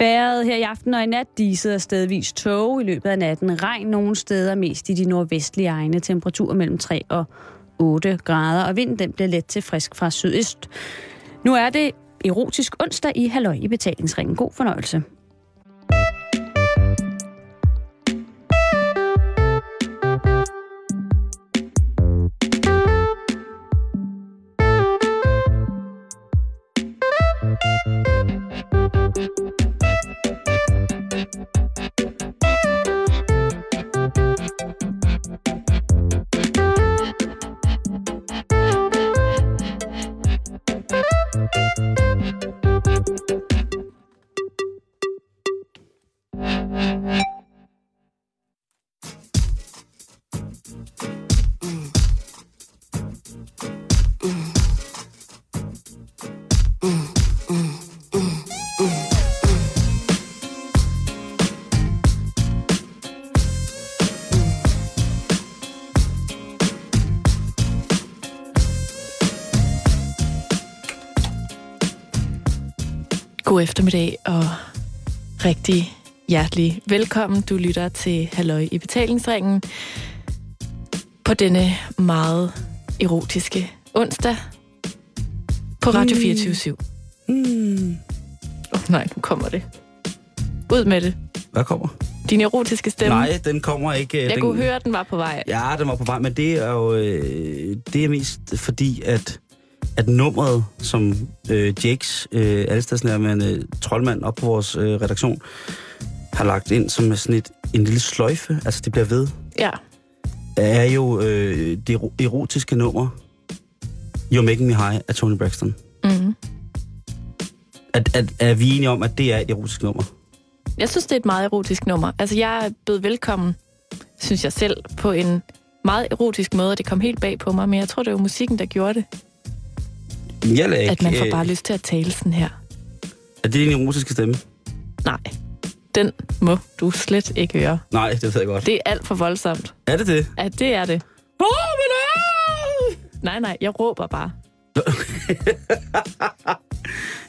Været her i aften og i nat diset og stedvis tåge i løbet af natten. Regn nogle steder, mest i de nordvestlige egne. Temperaturer mellem 3 og 8 grader, og vinden den bliver let til frisk fra sydøst. Nu er det erotisk onsdag i Halløj i betalingsringen. God fornøjelse. God eftermiddag og rigtig hjertelig velkommen. Du lytter til Halløj i betalingsringen på denne meget erotiske onsdag på Radio 24 Mm. Åh oh, nej, nu kommer det. Ud med det. Hvad kommer? Din erotiske stemme. Nej, den kommer ikke. øh, Jeg den... kunne høre, at den var på vej. Ja, den var på vej, men det er jo øh, det er mest fordi, at, at nummeret, som øh, Jakes, øh, allestedsnærmende troldmand op på vores øh, redaktion, har lagt ind som sådan et, en lille sløjfe, altså det bliver ved, Ja. er jo øh, det ero- erotiske nummer, You're Making Me High af Tony Braxton. Mm. At, at, er vi enige om, at det er et erotisk nummer? Jeg synes, det er et meget erotisk nummer. Altså, jeg er blevet velkommen, synes jeg selv, på en meget erotisk måde, og det kom helt bag på mig, men jeg tror, det var musikken, der gjorde det. Jeg ikke, At man får øh, bare lyst til at tale sådan her. Er det din erotiske stemme? Nej, den må du slet ikke høre. Nej, det ved jeg godt. Det er alt for voldsomt. Er det det? Ja, det er det. Nej, nej, jeg råber bare.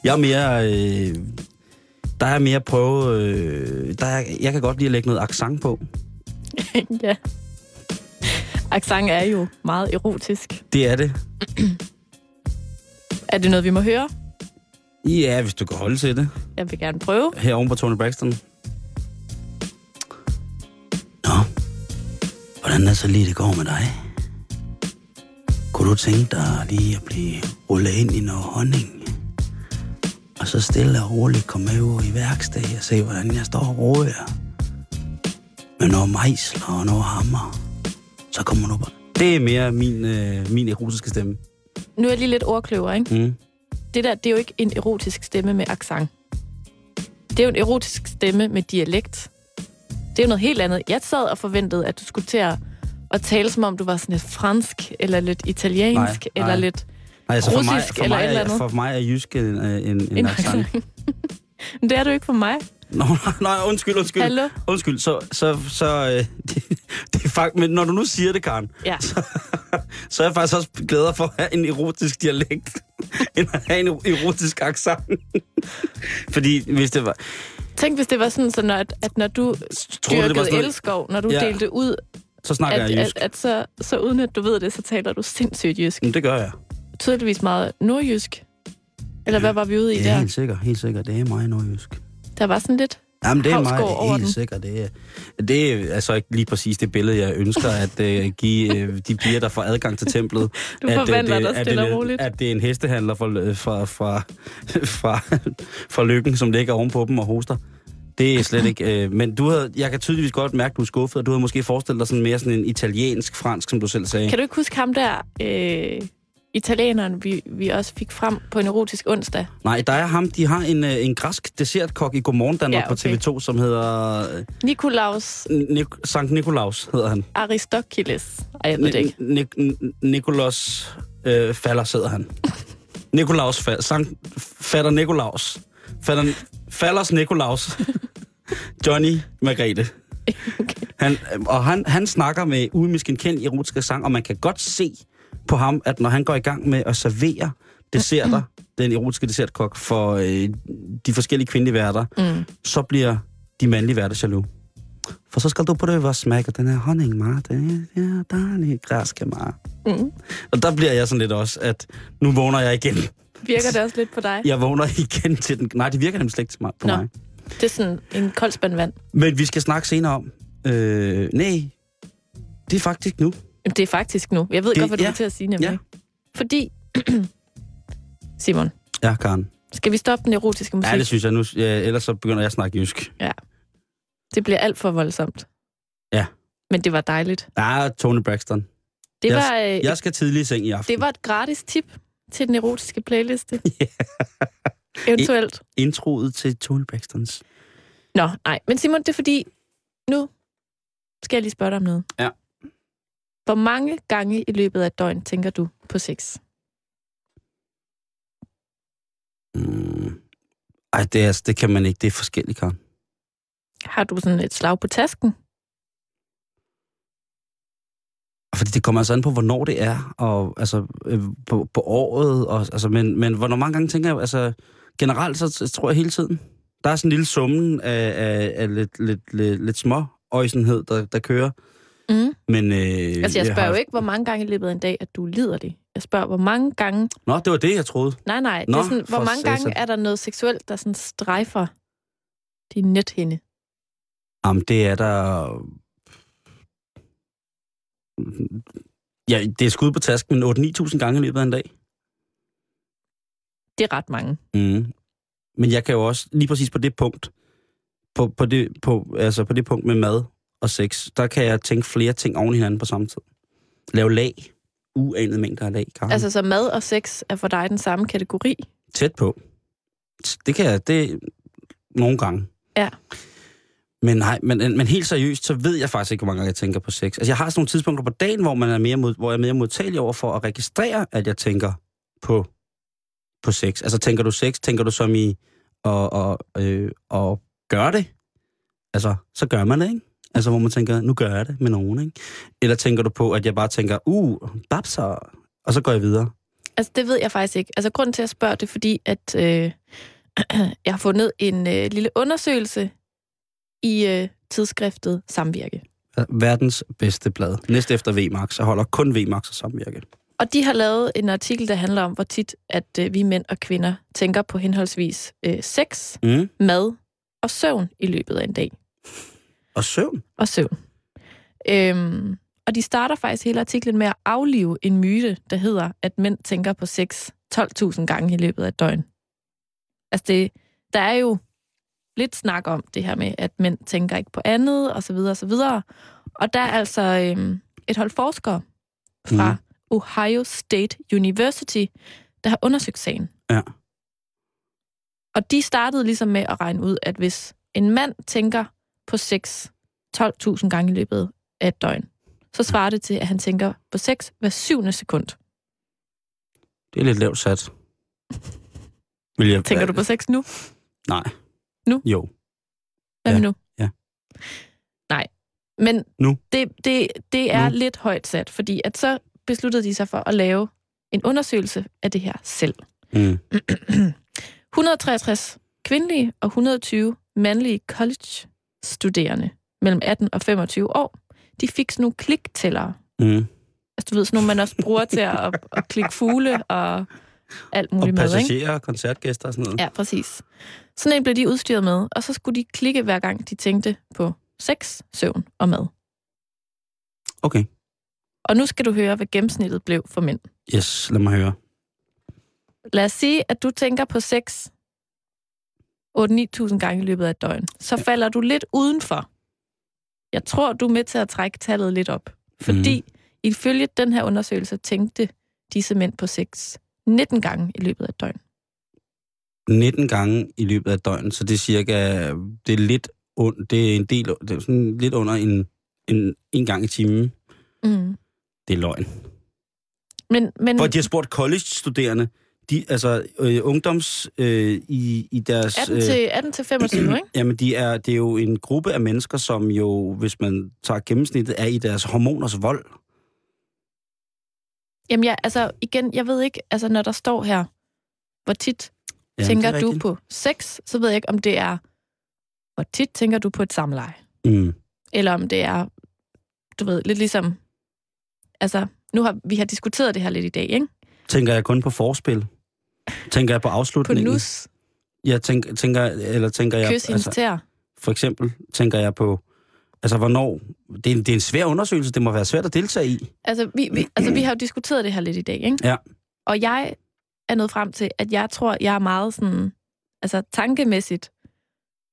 Jeg er mere... Øh, der er mere prøve... Øh, der er, jeg kan godt lide at lægge noget accent på. ja. Accent er jo meget erotisk. Det er det. Er det noget, vi må høre? Ja, hvis du kan holde til det. Jeg vil gerne prøve. Her oven på Tony Braxton. Nå, hvordan er så lige det går med dig? Kunne du tænke dig lige at blive rullet ind i noget honning? Og så stille og roligt komme med ud i værkstedet og se, hvordan jeg står og roer. Med noget mejsler og noget hammer. Så kommer du bare... Det er mere min, øh, min erotiske stemme. Nu er jeg lige lidt ordkløver, ikke? Mm. Det der, det er jo ikke en erotisk stemme med accent. Det er jo en erotisk stemme med dialekt. Det er jo noget helt andet. Jeg sad og forventede, at du skulle til at, at tale, som om du var sådan lidt fransk, eller lidt italiensk, Nej, eller nej. lidt Nej, altså for mig, Russisk for, eller mig, et eller er, andet. for mig er jysk en, en, en, en en accent. Men det er du ikke for mig. Nå, nej, undskyld, undskyld. Hallo? Undskyld, så, så, så øh, det, det er faktisk, men når du nu siger det, Karen, Ja. så, så er jeg faktisk også glad for at have en erotisk dialekt, end at have en erotisk accent. Fordi hvis det var... Tænk, hvis det var sådan, så når, at, at når du dyrkede sådan elskov, når du Ja. delte ud, Så snakker at, jeg at, jysk. at så, så uden at du ved det, så taler du sindssygt jysk. Men det gør jeg. Tydeligvis meget nordjysk. Eller hvad var vi ude i Ja, der? helt sikkert, helt sikkert. Det er mig nordjysk. Der var sådan lidt... Jamen, det er mig over helt sikkert. Det det er altså ikke lige præcis det billede, jeg ønsker at uh, give uh, de piger, der får adgang til templet. Du at, øh, forvandler det, dig at stille det, og roligt. At det er en hestehandler fra, fra, fra, fra, fra lykken, som ligger ovenpå dem og hoster. Det er slet ikke... Øh, men du havde, jeg kan tydeligvis godt mærke, at du er skuffet, og du havde måske forestillet dig sådan mere sådan en italiensk-fransk, som du selv sagde. Kan du ikke huske ham der, øh, italieneren, vi, vi også fik frem på en erotisk onsdag? Nej, der er ham. De har en, øh, en græsk dessertkok i Godmorgen Danmark Ja, okay. på TV2, som hedder øh, Nikolaus Nik- Sankt Nikolaus, hedder han. Aristokiles. Ej, jeg ved det ikke. Nik- Nik- Nikolas øh, Faller sidder han. Nikolaus Faller. Sankt Fatter Nikolaus. Fatter, Fallers Nikolaus. Johnny Margrethe. Okay. Han, og han, han snakker med uimisk en kendt erotiske sang, og man kan godt se på ham, at når han går i gang med at servere desserter, den erotiske dessertkok for øh, de forskellige kvindelige værter, Mm. så bliver de mandlige værter jaloux. For så skal du prøve at smage den her honning, Mar. Det er dejligt græske, Mar. Mm. Og der bliver jeg sådan lidt også, at nu vågner jeg igen. Virker det også lidt på dig? Jeg vågner igen til den. Nej, det virker nemlig slet ikke på Nå. mig. Det er sådan en kold spand vand. Men vi skal snakke senere om. Øh, nej, det er faktisk nu. Jamen, Det er faktisk nu. Jeg ved Det- godt, hvad du ja. vil til at sige, nemlig. Ja. Fordi, Simon, Ja, Karen. skal vi stoppe den erotiske musik? Ja, det synes jeg nu. Ja, ellers så begynder jeg at snakke jysk. det bliver alt for voldsomt. Ja. Men det var dejligt. Ja, Tony Braxton. Det Jeg- var, øh, Jeg skal tidlig i seng i aften. det var et gratis tip til den erotiske playliste. Eventuelt. introet til Tony Braxtons. Nå, nej. Men Simon, det er fordi, nu skal jeg lige spørge dig om noget. Ja. Hvor mange gange i løbet af et døgn tænker du på sex? Mm. Ej, det, er, det kan man ikke. Det er forskelligt, Karen. Har du sådan et slag på tasken? Fordi det kommer altså an på, hvornår det er, og altså øh, på, på året, og, altså, men, men hvornår mange gange tænker jeg, altså generelt så, så tror jeg hele tiden, der er sådan en lille summen af, af, af lidt, lidt, lidt, lidt små øjsenhed, der, der kører. Mm. Men, øh, Altså, jeg spørger har... jo ikke, hvor mange gange i løbet af en dag, at du lider det. Jeg spørger, hvor mange gange... Nå, det var det, jeg troede. Nej, nej. Nå, det er sådan, hvor mange gange er der noget seksuelt, der sådan strejfer din nethinde? Jamen, det er der... Ja, det er skud på tasken, men 8-9.000 gange i løbet af en dag. Det er ret mange. Mm. Men jeg kan jo også, lige præcis på det punkt, på, på, det, på, altså på det punkt med mad og sex, der kan jeg tænke flere ting oven i hinanden på samme tid. Lave lag. Uanede mængder af lag, Karen. Altså, så mad og sex er for dig den samme kategori? Tæt på. Det kan jeg, det nogle gange. Ja. Men nej, men, men helt seriøst, så ved jeg faktisk ikke, hvor mange gange jeg tænker på sex. Altså, jeg har sådan nogle tidspunkter på dagen, hvor, man er mere mod, hvor jeg er mere modtagelig over for at registrere, at jeg tænker på, på sex. Altså, tænker du sex, tænker du som i at, at, øh, at gøre det? Altså, så gør man det, ikke? Altså, hvor man tænker, nu gør jeg det med nogen, ikke? Eller tænker du på, at jeg bare tænker, uh, babser, og så går jeg videre? Altså, det ved jeg faktisk ikke. Altså, grunden til at spørge, det er fordi, at øh, jeg har fundet en øh, lille undersøgelse i øh, tidsskriftet Samvirke. Verdens bedste blad. Næst efter VMAX. Jeg holder kun VMAX og samvirke. Og de har lavet en artikel, der handler om, hvor tit, at øh, vi mænd og kvinder tænker på henholdsvis øh, sex, Mm. mad og søvn i løbet af en dag. Og søvn. Og søvn. Øhm, og de starter faktisk hele artiklen med at aflive en myte, der hedder, at mænd tænker på sex 12.000 gange i løbet af et døgn. Altså, det, der er jo lidt snak om det her med, at mænd tænker ikke på andet, og så videre, og så videre. Og der er altså øhm, et hold forskere fra Mhm. Ohio State University, der har undersøgt sagen. Ja. Og de startede ligesom med at regne ud, at hvis en mand tænker på sex 12.000 gange i løbet af et døgn, så svarer det til, at han tænker på sex hver syvende sekund. Det er lidt lavt sat. Vil jeg, Tænker du på sex nu? Nej. Nu? Jo. Hvad Ja, med nu? ja. Nej, men Nu? det, det, det er Nu. lidt højt sat, fordi at så besluttede de sig for at lave en undersøgelse af det her selv. Mm. 163 kvindelige og 120 mandlige college-studerende mellem 18 og 25 år, de fik sådan nogle kliktællere. Mm. Altså du ved, sådan nogle, man også bruger til at, at, at klikke fugle og alt Og muligt med, ikke? passagerer, koncertgæster og sådan noget. Ja, præcis. Sådan en blev de udstyret med, og så skulle de klikke hver gang, de tænkte på sex, søvn og mad. Okay. Og nu skal du høre, hvad gennemsnittet blev for mænd. Yes, lad mig høre. Lad os sige, at du tænker på sex 8-9.000 gange i løbet af et døgn. Så falder du lidt udenfor. Jeg tror, du er med til at trække tallet lidt op. Fordi mm. ifølge den her undersøgelse tænkte disse mænd på sex 19 gange i løbet af et døgn. 19 gange i løbet af et døgn, så det er cirka, det er lidt, und, det er en del, det er sådan lidt under en, en, en gang i timen. Mm. Det er løgn. Men, men For de har spurgt college-studerende, de, altså øh, ungdoms øh, i, i deres... 18 til, 18 til 25, ikke? Jamen, de er, det er jo en gruppe af mennesker, som jo, hvis man tager gennemsnittet, er i deres hormoners vold. Jamen ja, altså igen, jeg ved ikke, altså når der står her hvor tit Ja, tænker er du på sex, så ved jeg ikke, om det er, hvor tit tænker du på et samleje. Mm. Eller om det er, du ved, lidt ligesom, altså, nu har vi har diskuteret det her lidt i dag, ikke? Tænker jeg kun på forspil? Tænker jeg på På afslutningen? nus, Jeg tænker, tænker, eller tænker jeg... kys, hendes tæer. for eksempel tænker jeg på... Altså, hvornår... Det er, en, det er en svær undersøgelse. Det må være svært at deltage i. Altså vi, vi, altså, vi har jo diskuteret det her lidt i dag, ikke? Ja. Og jeg er nået frem til, at jeg tror, jeg er meget sådan, altså tankemæssigt,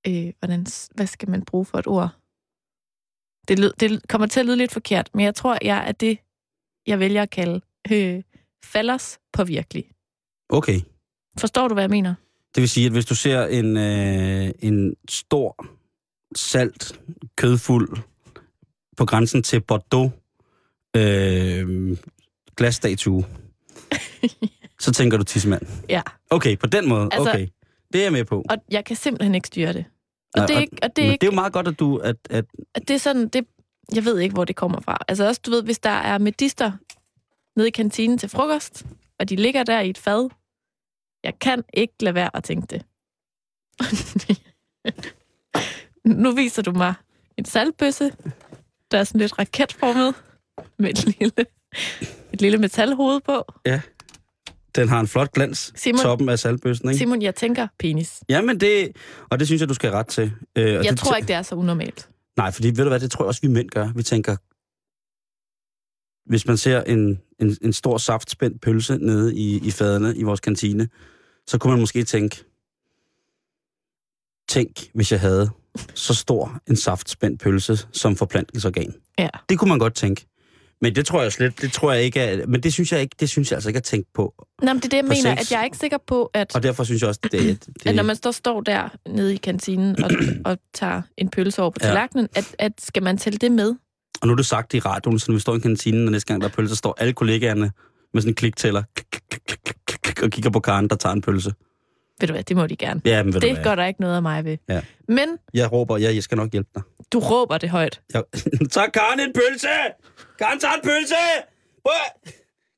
øh, hvordan, hvad skal man bruge for et ord? Det, lyd, det kommer til at lyde lidt forkert, men jeg tror, jeg er det, jeg vælger at kalde øh, falders på virkelig. Okay. Forstår du, hvad jeg mener? Det vil sige, at hvis du ser en, øh, en stor, salt, kødfuld, på grænsen til Bordeaux, øh, glasstatue, så tænker du tissemand. Ja. Okay, på den måde. Altså- okay. Det er jeg med på. Og jeg kan simpelthen ikke styre det. Og Ja, det er ikke, og det er ikke det er jo meget godt, at du... At, at, at det er sådan, det, jeg ved ikke, hvor det kommer fra. Altså også, du ved, hvis der er medister nede i kantinen til frokost, og de ligger der i et fad, jeg kan ikke lade være at tænke det. nu viser du mig en saltbøsse, der er sådan lidt raketformet, med et lille, et lille metalhoved på. den har en flot glans, Simon- toppen af saltbøssen, ikke? Simon, jeg tænker penis. Jamen det... Og det synes jeg, du skal ret til. Øh, Jeg det, tror ikke, det er så unormalt. Nej, fordi ved du hvad, det tror jeg også, vi mænd gør. Vi tænker, hvis man ser en, en, en stor saftspændt pølse nede i, i fadene i vores kantine, så kunne man måske tænke, tænk, hvis jeg havde så stor en saftspændt pølse som forplantningsorgan. Ja. Det kunne man godt tænke. Men det tror jeg slet, det tror jeg ikke, er, men det synes jeg ikke, det synes jeg altså ikke at tænke på. Nå, men det er det, jeg mener, sex. at jeg er ikke sikker på, at Og derfor synes jeg også, det, det, at når man står, står der nede i kantinen og, og tager en pølse over på Ja. tallerkenen, at, at skal man tælle det med? Og nu er det sagt i radioen, så når vi står i kantinen, og næste gang der er pølse, så står alle kollegaerne med sådan en kliktæller klik, klik, klik, klik, klik, klik, og kigger på Karen, der tager en pølse. Ved du hvad, det må de gerne. Ja, men ved du Det hvad? gør der ikke noget af mig ved. Ja. Men Jeg råber, ja, jeg skal nok hjælpe dig. du råber det højt. Jeg... Tag Karen en pølse! Karen tager en pølse! Prøv-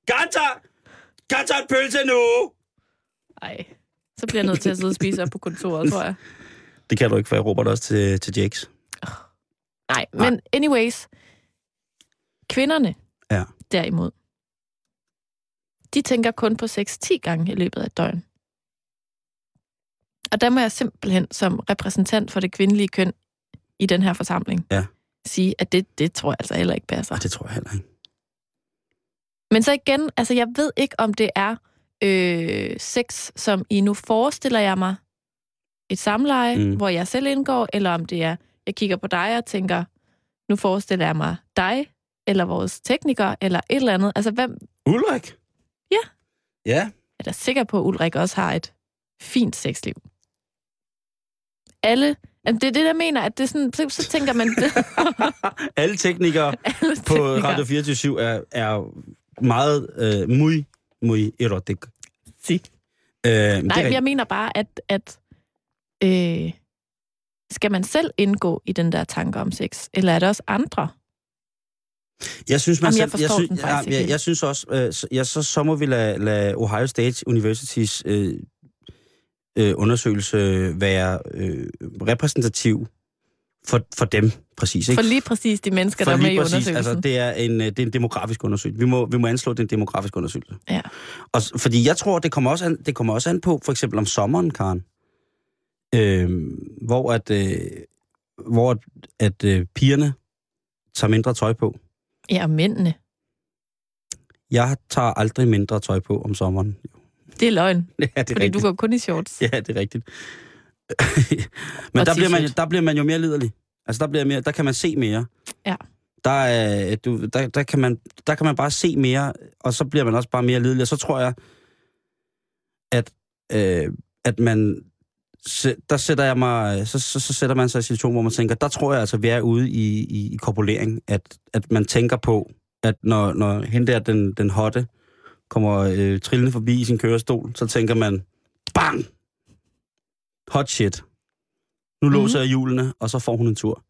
Karen tager... Karen tager en pølse nu! Ej, så bliver jeg nødt til at sidde og spise op på kontoret, tror jeg. Det kan du ikke, for jeg råber det også til, til Jakes. Nej, men anyways. Kvinderne, Ja. derimod, de tænker kun på sex 10 gange i løbet af et døgn. Og der må jeg simpelthen som repræsentant for det kvindelige køn i den her forsamling Ja. sige, at det, det tror jeg altså heller ikke passer. Og det tror jeg heller ikke. Men så igen, altså jeg ved ikke, om det er øh, sex, som I nu forestiller jeg mig et samleje, Mm. hvor jeg selv indgår, eller om det er, jeg kigger på dig og tænker, nu forestiller jeg mig dig, eller vores tekniker, eller et eller andet. Altså, hvem Ulrik? Ja. Ja. er da sikker på, at Ulrik også har et fint sexliv? Alle, jamen det er det, der mener, at det er sådan, så, så tænker man, Alle teknikere alle på teknikere. Radio 24 er, er meget, øh, muy, muy erotic. Sig. Øh, Nej, det jeg mener bare, at, at øh, skal man selv indgå i den der tanke om sex, eller er det også andre? Jeg synes, man Jamen, jeg selv, jeg, synes, den jeg, helt. jeg synes også, øh, så, ja, så, så må vi lade, lade Ohio State Universitys øh, øh, undersøgelse være øh, repræsentativ for, for dem, præcis. Ikke? For lige præcis de mennesker, For der er med i præcis, undersøgelsen. altså, det, er en, øh, det er en demografisk undersøgelse. Vi må, vi må anslå, det er en demografisk undersøgelse. Ja. Og, fordi jeg tror, det kommer, også an, det kommer også an på, for eksempel om sommeren, Karen. Øh, hvor at, øh, hvor at, at øh, pigerne tager mindre tøj på. Ja, og mændene. Jeg tager aldrig mindre tøj på om sommeren. Det er løgn, Ja, det er fordi rigtigt. du går kun i shorts. Ja, det er rigtigt. Men Og der bliver, man, der bliver man jo mere liderlig. Altså, der, bliver mere, der kan man se mere. Ja. Der, er, du, der, der, kan man, der kan man bare se mere, og så bliver man også bare mere lidelig. Og så tror jeg, at, øh, at man... Der sætter jeg mig, så, så, så sætter man sig i en situation, hvor man tænker, der tror jeg altså, vi er ude i, i, i korpulering, at, at man tænker på, at når, når hende der, den, den hotte, kommer øh, trillende forbi i sin kørestol, så tænker man, bang! Hot shit. Nu Mhm. låser jeg hjulene, og så får hun en tur.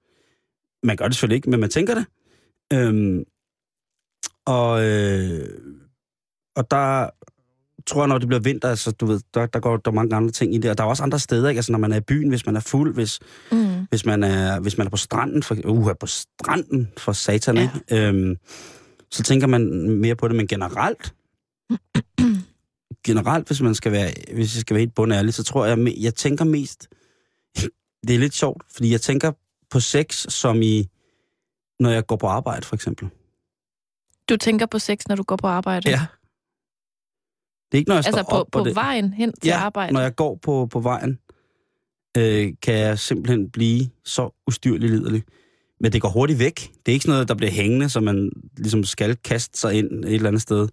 Man gør det selvfølgelig ikke, men man tænker det. Øhm, og, øh, og der tror jeg, når det bliver vinter, altså, du ved, der, der går der er mange andre ting i det. Og der er også andre steder, ikke? Altså, når man er i byen, hvis man er fuld, hvis, Mm. hvis, man, er, hvis man er på stranden, for, uh, på stranden for satan, Ja. ikke? Øhm, så tænker man mere på det, men generelt, generelt, hvis man skal være, hvis jeg skal være helt bundærlig, så tror jeg, jeg tænker mest, det er lidt sjovt, fordi jeg tænker på sex som i, når jeg går på arbejde, for eksempel. Du tænker på sex, når du går på arbejde? Ja. Det er ikke, når jeg står Altså på, op, på det, vejen hen til ja, arbejde? når jeg går på, på vejen, øh, kan jeg simpelthen blive så ustyrlig liderlig. Men det går hurtigt væk. Det er ikke sådan noget, der bliver hængende, så man ligesom skal kaste sig ind et eller andet sted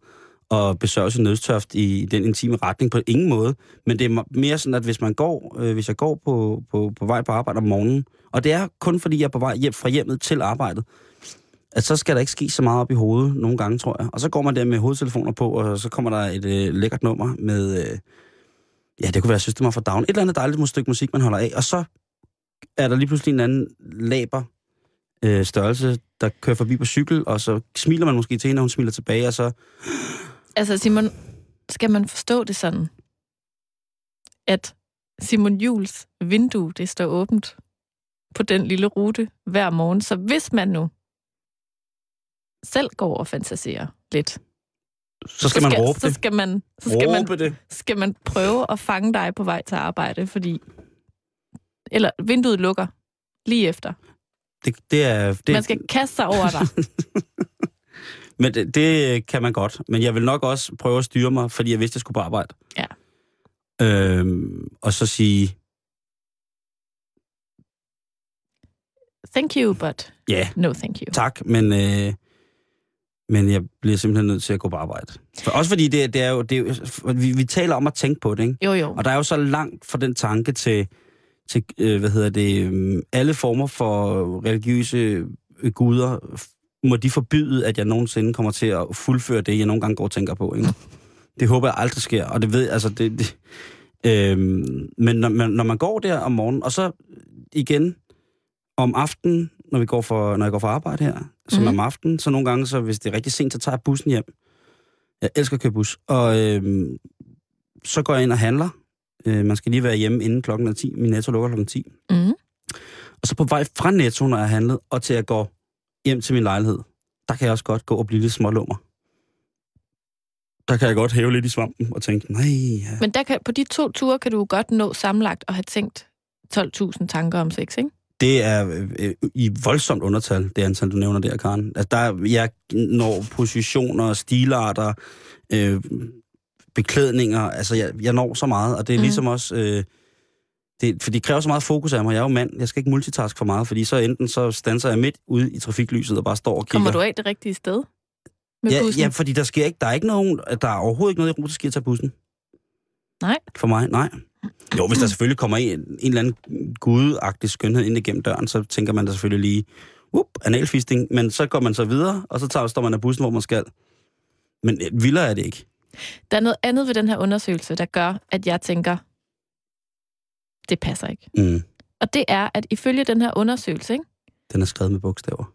og besørge sin nødstørft i den intime retning på ingen måde. Men det er me- mere sådan, at hvis man går, øh, hvis jeg går på, på, på vej på arbejde om morgenen, og det er kun fordi, jeg er på vej hjem fra hjemmet til arbejdet, at så skal der ikke ske så meget op i hovedet nogle gange, tror jeg. Og så går man der med hovedtelefoner på, og så kommer der et øh, lækkert nummer med, øh, ja, det kunne være System for Down, et eller andet dejligt stykke musik, man holder af, og så er der lige pludselig en anden laber øh, størrelse, der kører forbi på cykel, og så smiler man måske til hende, og hun smiler tilbage, og så, Altså Simon, skal man forstå det sådan, at Simon Jules vindue, det står åbent på den lille rute hver morgen. Så hvis man nu selv går og fantaserer lidt, så skal man skal, råbe så det. skal man, så skal man, råbe det. skal man prøve at fange dig på vej til arbejde, fordi... Eller vinduet lukker lige efter. Det, det er, det. Man skal kaste sig over dig. Men det, det kan man godt. Men jeg vil nok også prøve at styre mig, fordi jeg vidste, jeg skulle på arbejde. Ja. Øhm, og så sige, Thank you, but ja, no thank you. tak, men, øh, men jeg bliver simpelthen nødt til at gå på arbejde. For, også fordi det, det er jo, det er jo vi, vi taler om at tænke på det, ikke? Jo, jo. Og der er jo så langt fra den tanke til, til øh, hvad hedder det, øh, alle former for religiøse øh, guder, må de forbyde, at jeg nogensinde kommer til at fuldføre det, jeg nogle gange går og tænker på. Ikke? Det håber jeg aldrig sker, og det ved altså det... det øh, men når man, når man går der om morgenen, og så igen om aftenen, når, vi går for, når jeg går for arbejde her, som mm. om aftenen, så nogle gange, så hvis det er rigtig sent, så tager jeg bussen hjem. Jeg elsker at køre bus. Og øh, så går jeg ind og handler. Øh, man skal lige være hjemme inden klokken er 10. Min netto lukker klokken 10. Mm. Og så på vej fra netto, når jeg har handlet, og til at gå hjem til min lejlighed, der kan jeg også godt gå og blive lidt smålummer. Der kan jeg godt hæve lidt i svampen og tænke, nej, ja. Men der kan, på de to ture kan du godt nå sammenlagt og have tænkt 12.000 tanker om sex, ikke? Det er øh, øh, i voldsomt undertal, det antal, du nævner der, Karen. Altså, der, er- jeg når positioner, stilarter, øh, beklædninger, altså jeg, jeg når så meget, og det er Mm. mm. ligesom også... Øh, det, for det kræver så meget fokus af mig. Jeg er jo mand. Jeg skal ikke multitask for meget, fordi så enten så standser jeg midt ude i trafiklyset og bare står og kigger. Kommer du af det rigtige sted med ja, bussen? ja, fordi der sker ikke, der er ikke nogen, der er overhovedet ikke noget erotisk i at tage bussen. Nej. For mig, nej. Jo, hvis der selvfølgelig kommer en, en eller anden gudagtig skønhed ind igennem døren, så tænker man da selvfølgelig lige, whoop, analfisting, men så går man så videre, og så tager, står man af bussen, hvor man skal. Men vildere er det ikke. Der er noget andet ved den her undersøgelse, der gør, at jeg tænker, det passer ikke. Mm. Og det er, at ifølge den her undersøgelse, ikke? Den er skrevet med bogstaver.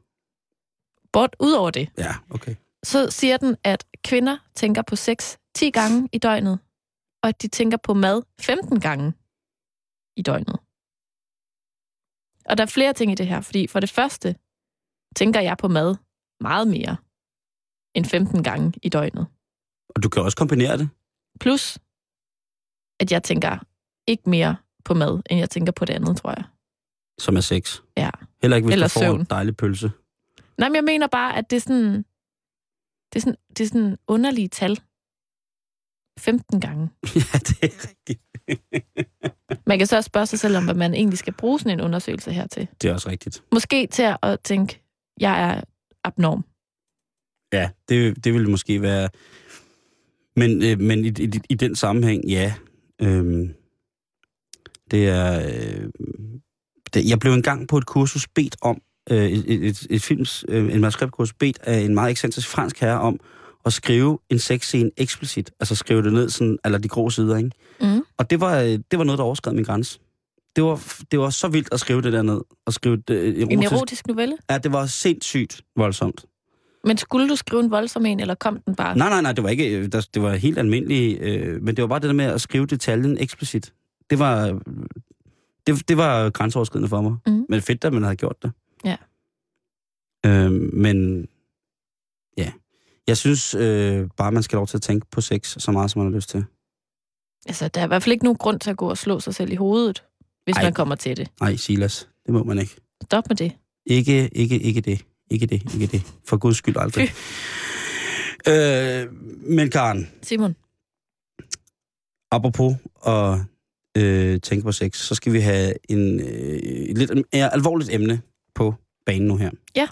bort ud over det, Ja, okay. så siger den, at kvinder tænker på sex 10 gange i døgnet, og at de tænker på mad 15 gange i døgnet. Og der er flere ting i det her, fordi for det første tænker jeg på mad meget mere end 15 gange i døgnet. Og du kan også kombinere det. Plus, at jeg tænker ikke mere på mad, end jeg tænker på det andet, tror jeg. som er sex. Ja. Heller ikke, hvis Eller du får søvn. en dejlig pølse. Nej, men jeg mener bare, at det er sådan... Det er sådan, det er sådan underlige tal. 15 gange. ja, det er rigtigt. Man kan så også spørge sig selv om, hvad man egentlig skal bruge sådan en undersøgelse her til. Det er også rigtigt. Måske til at- tænke, jeg er abnorm. Ja, det, det vil måske være... Men, øh, men i, i, i den sammenhæng, ja. Øhm, det er... Øh, det, jeg blev engang på et kursus bedt om, øh, et, et, et, et films, øh, en manuskriptkursus bedt af en meget ekscentrisk fransk herre om at skrive en sexscene eksplicit. Altså skrive det ned sådan, eller de grå sider, ikke? Mm. Og det var, øh, det var noget, der overskred min grænse. Det var, det var så vildt at skrive det der ned. Og skrive det, øh, En erotisk. erotisk novelle? Ja, det var sindssygt voldsomt. Men skulle du skrive en voldsom en, eller kom den bare? Nej, nej, nej, det var ikke, øh, det var helt almindeligt, øh, men det var bare det der med at skrive detaljen eksplicit. Det var, det, det var grænseoverskridende for mig. Mhm. Men fedt, at man havde gjort det. Ja. Øh, men jeg synes øh, bare, man skal lov til at tænke på sex så meget, som man har lyst til. Altså, der er i hvert fald ikke nogen grund til at gå og slå sig selv i hovedet, hvis Ej. Man kommer til det. Nej, Silas, det må man ikke. Stop med det. Ikke, ikke, ikke det. Ikke det, ikke det. For guds skyld aldrig. Øh, men Karen, Simon, apropos at øh, tænke på sex, så skal vi have en øh, et lidt ja, alvorligt emne på banen nu her. Ja.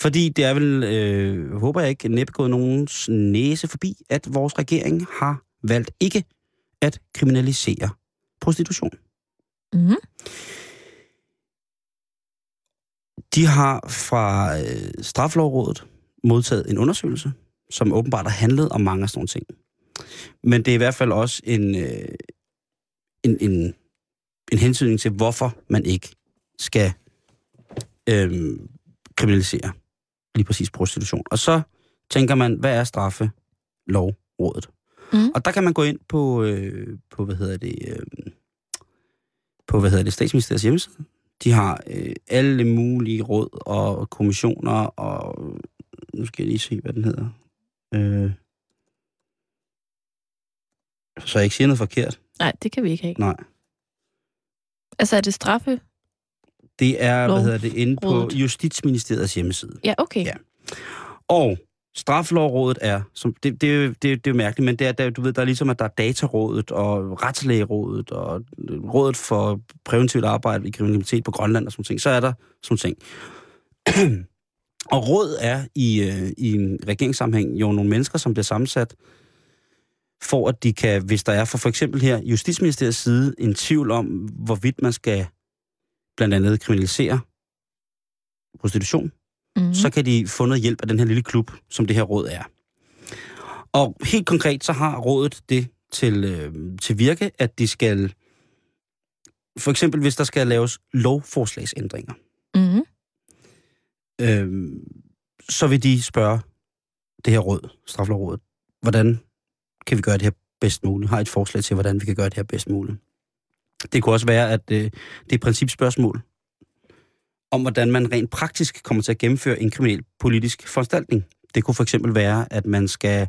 Fordi det er vel, øh, håber jeg ikke, næppe gået nogens næse forbi, at vores regering har valgt ikke at kriminalisere prostitution. mm-hmm. De har fra øh, Straflovrådet modtaget en undersøgelse, som åbenbart har handlet om mange af sådan nogle ting. Men det er i hvert fald også en, øh, en, en, en hensynning til, hvorfor man ikke skal øh, kriminalisere lige præcis prostitution. Og så tænker man, hvad er straffelovrådet? Mhm. Og der kan man gå ind på, øh, på hvad hedder det, øh, på, hvad hedder det, statsministeriets hjemmeside. De har øh, alle mulige råd og kommissioner, og nu skal jeg lige se, hvad den hedder. Øh, så jeg ikke siger noget forkert. Nej, det kan vi ikke have. Nej. Altså, er det straffe? Det er, hvad Lov- hedder det, inde på. Justitsministeriets hjemmeside. Ja, okay. Ja. Og Straffelovrådet er, som, det, det, det, det er jo mærkeligt, men det er, der, du ved, der er ligesom, at der er datarådet og retslægerådet og rådet for præventivt arbejde i kriminalitet på Grønland og sådan ting. Så er der sådan ting. og råd er i, øh, i en regeringssammenhæng jo nogle mennesker, som bliver sammensat for at de kan, hvis der er for for eksempel her Justitsministeriets side en tvivl om, hvorvidt man skal blandt andet kriminalisere prostitution, mm. så kan de få noget hjælp af den her lille klub, som det her råd er. Og helt konkret, så har rådet det til, øh, til virke, at de skal, for eksempel hvis der skal laves lovforslagsændringer, Mm-hmm. øh, så vil de spørge det her råd, Straffelovrådet, hvordan kan vi gøre det her bedst muligt? Har et forslag til, hvordan vi kan gøre det her bedst muligt? Det kunne også være, at øh, det er et principspørgsmål om, hvordan man rent praktisk kommer til at gennemføre en kriminel politisk foranstaltning. Det kunne for eksempel være, at man skal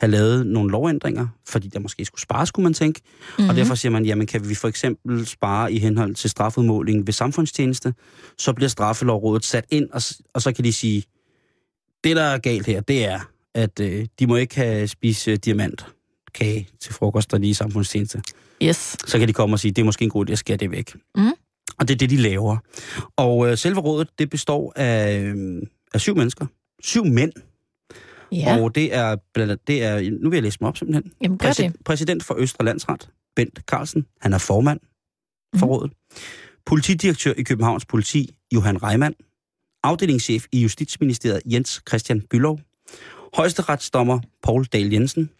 have lavet nogle lovændringer, fordi der måske skulle spares, skulle man tænke. Mm-hmm. Mhm. Og derfor siger man, jamen kan vi for eksempel spare i henhold til strafudmåling ved samfundstjeneste, så bliver straffelovrådet sat ind, og, og så kan de sige, det der er galt her, det er, at øh, de må ikke have spise øh, diamantkage til frokost, der lige i samfundstjeneste. Yes. Så kan de komme og sige, det er måske en god idé at skære det væk. Mhm. Og det er det, de laver. Og øh, selve rådet, det består af, øh, af syv mennesker. Syv mænd. Ja, Og det er, det er, nu vil jeg læse dem op simpelthen. jamen gør det. Præsident for Østre Landsret, Bent Carlsen, han er formand for Mhm. rådet. Politidirektør i Københavns Politi, Johan Reimann. Afdelingschef i Justitsministeriet, Jens Christian Bylov. Højesteretsdommer, Paul Dahl Jensen.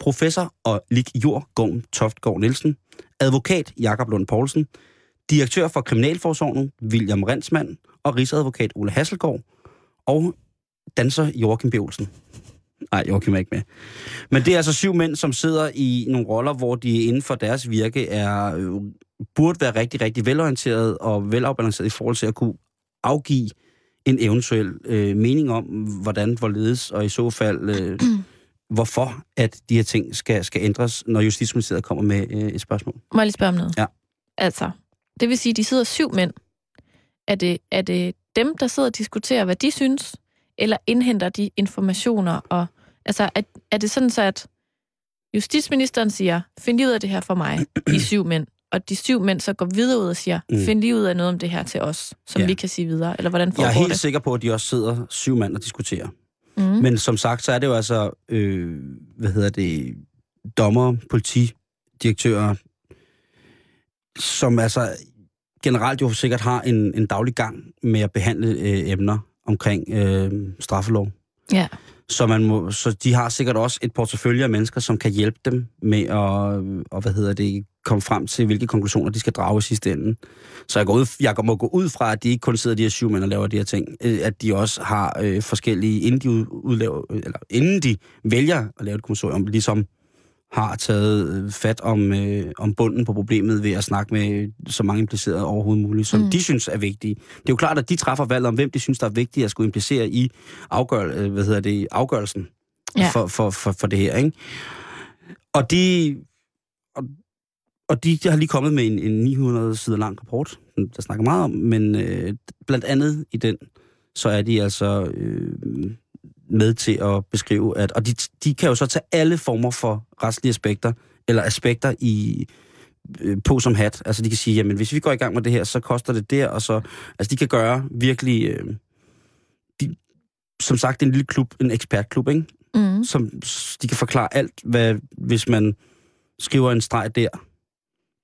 Professor og lig jord, Gorm Toftgaard Nielsen. Advokat, Jakob Lund Poulsen. Direktør for Kriminalforsorgen, William Rensmann. Og rigsadvokat Ole Hasselgaard. Og danser Joachim B. Olsen. Nej, Joachim er ikke med. Men det er altså syv mænd, som sidder i nogle roller, hvor de inden for deres virke er, øh, burde være rigtig, rigtig velorienteret og velafbalanceret i forhold til at kunne afgive en eventuel øh, mening om, hvordan, hvorledes, og i så fald, øh, hvorfor, at de her ting skal, skal ændres, når Justitsministeriet kommer med øh, et spørgsmål. Må jeg lige spørge om noget? Ja. Altså, det vil sige, at de sidder syv mænd. Er det, er det dem, der sidder og diskuterer, hvad de synes? Eller indhenter de informationer? Og, altså, er, er det sådan så, at justitsministeren siger, find lige ud af det her for mig, de syv mænd, og de syv mænd så går videre ud og siger, Mm. find lige ud af noget om det her til os, som Ja. vi kan sige videre? Eller hvordan Jeg foregår er helt det? sikker på, at de også sidder syv mand og diskuterer. Mm. Men som sagt, så er det jo altså, øh, hvad hedder det, dommer, politidirektører, som altså generelt jo sikkert har en, en daglig gang med at behandle øh, emner omkring øh, straffelov. Ja. Så, man må, så de har sikkert også et portefølje af mennesker, som kan hjælpe dem med at og hvad hedder det, komme frem til, hvilke konklusioner de skal drage i sidste ende. Så jeg, går ud, jeg må gå ud fra, at de ikke kun sidder de her syv mænd og laver de her ting, øh, at de også har øh, forskellige, inden de, udlaver, eller inden de vælger at lave et kommissorium, ligesom har taget øh, fat om, øh, om bunden på problemet ved at snakke med så mange implicerede overhovedet muligt, som mm. de synes er vigtige. Det er jo klart, at de træffer valget om, hvem de synes, der er vigtigt at skulle implicere i afgør, øh, hvad hedder det, afgørelsen ja. for, for, for, for det her. Ikke? Og de... Og, og de, de har lige kommet med en, en 900 sider lang rapport, der snakker meget om, men øh, blandt andet i den, så er de altså øh, med til at beskrive, at, og de, de kan jo så tage alle former for retslige aspekter, eller aspekter i, øh, på som hat. Altså de kan sige, jamen hvis vi går i gang med det her, så koster det der, og så, altså de kan gøre virkelig, øh, de, som sagt, en lille klub, en ekspertklub, ikke? Mm. Som de kan forklare alt, hvad, hvis man skriver en streg der,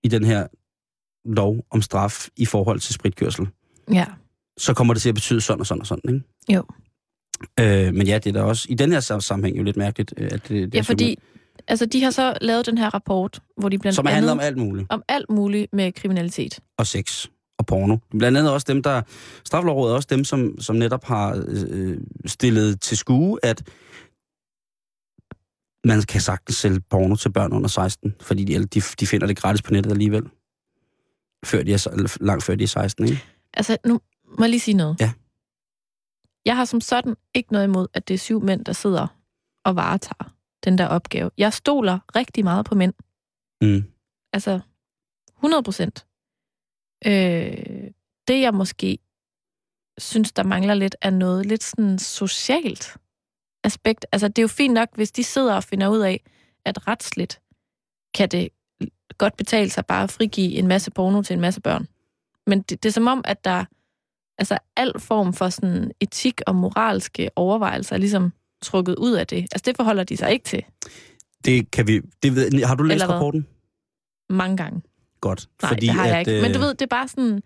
i den her lov om straf i forhold til spritkørsel. Ja. Så kommer det til at betyde sådan og sådan og sådan, ikke? Jo. Øh, men ja, det er da også i den her sammenhæng jo lidt mærkeligt, øh, at det, det Ja, fordi altså, de har så lavet den her rapport, hvor de blandt Som andet... handler om alt muligt. Om alt muligt med kriminalitet. Og sex og porno. Blandt andet også dem, der... Straflovrådet er også dem, som, som netop har øh, stillet til skue, at man kan sagtens sælge porno til børn under 16, fordi de, de, de finder det gratis på nettet alligevel. Før de er, langt før de er 16, ikke? Altså, nu må jeg lige sige noget. Ja. Jeg har som sådan ikke noget imod, at det er syv mænd, der sidder og varetager den der opgave. Jeg stoler rigtig meget på mænd. Mm. Altså, 100 procent. Øh, det jeg måske synes, der mangler lidt, er noget lidt sådan socialt aspekt. Altså, det er jo fint nok, hvis de sidder og finder ud af, at retsligt kan det godt betale sig bare at frigive en masse porno til en masse børn. Men det, det er som om, at der altså al form for sådan etik og moralske overvejelser er ligesom trukket ud af det. Altså det forholder de sig ikke til. Det kan vi... Det ved, har du læst rapporten? Mange gange. Godt. Nej, fordi det har jeg at, ikke. Men du øh, ved, det er bare sådan...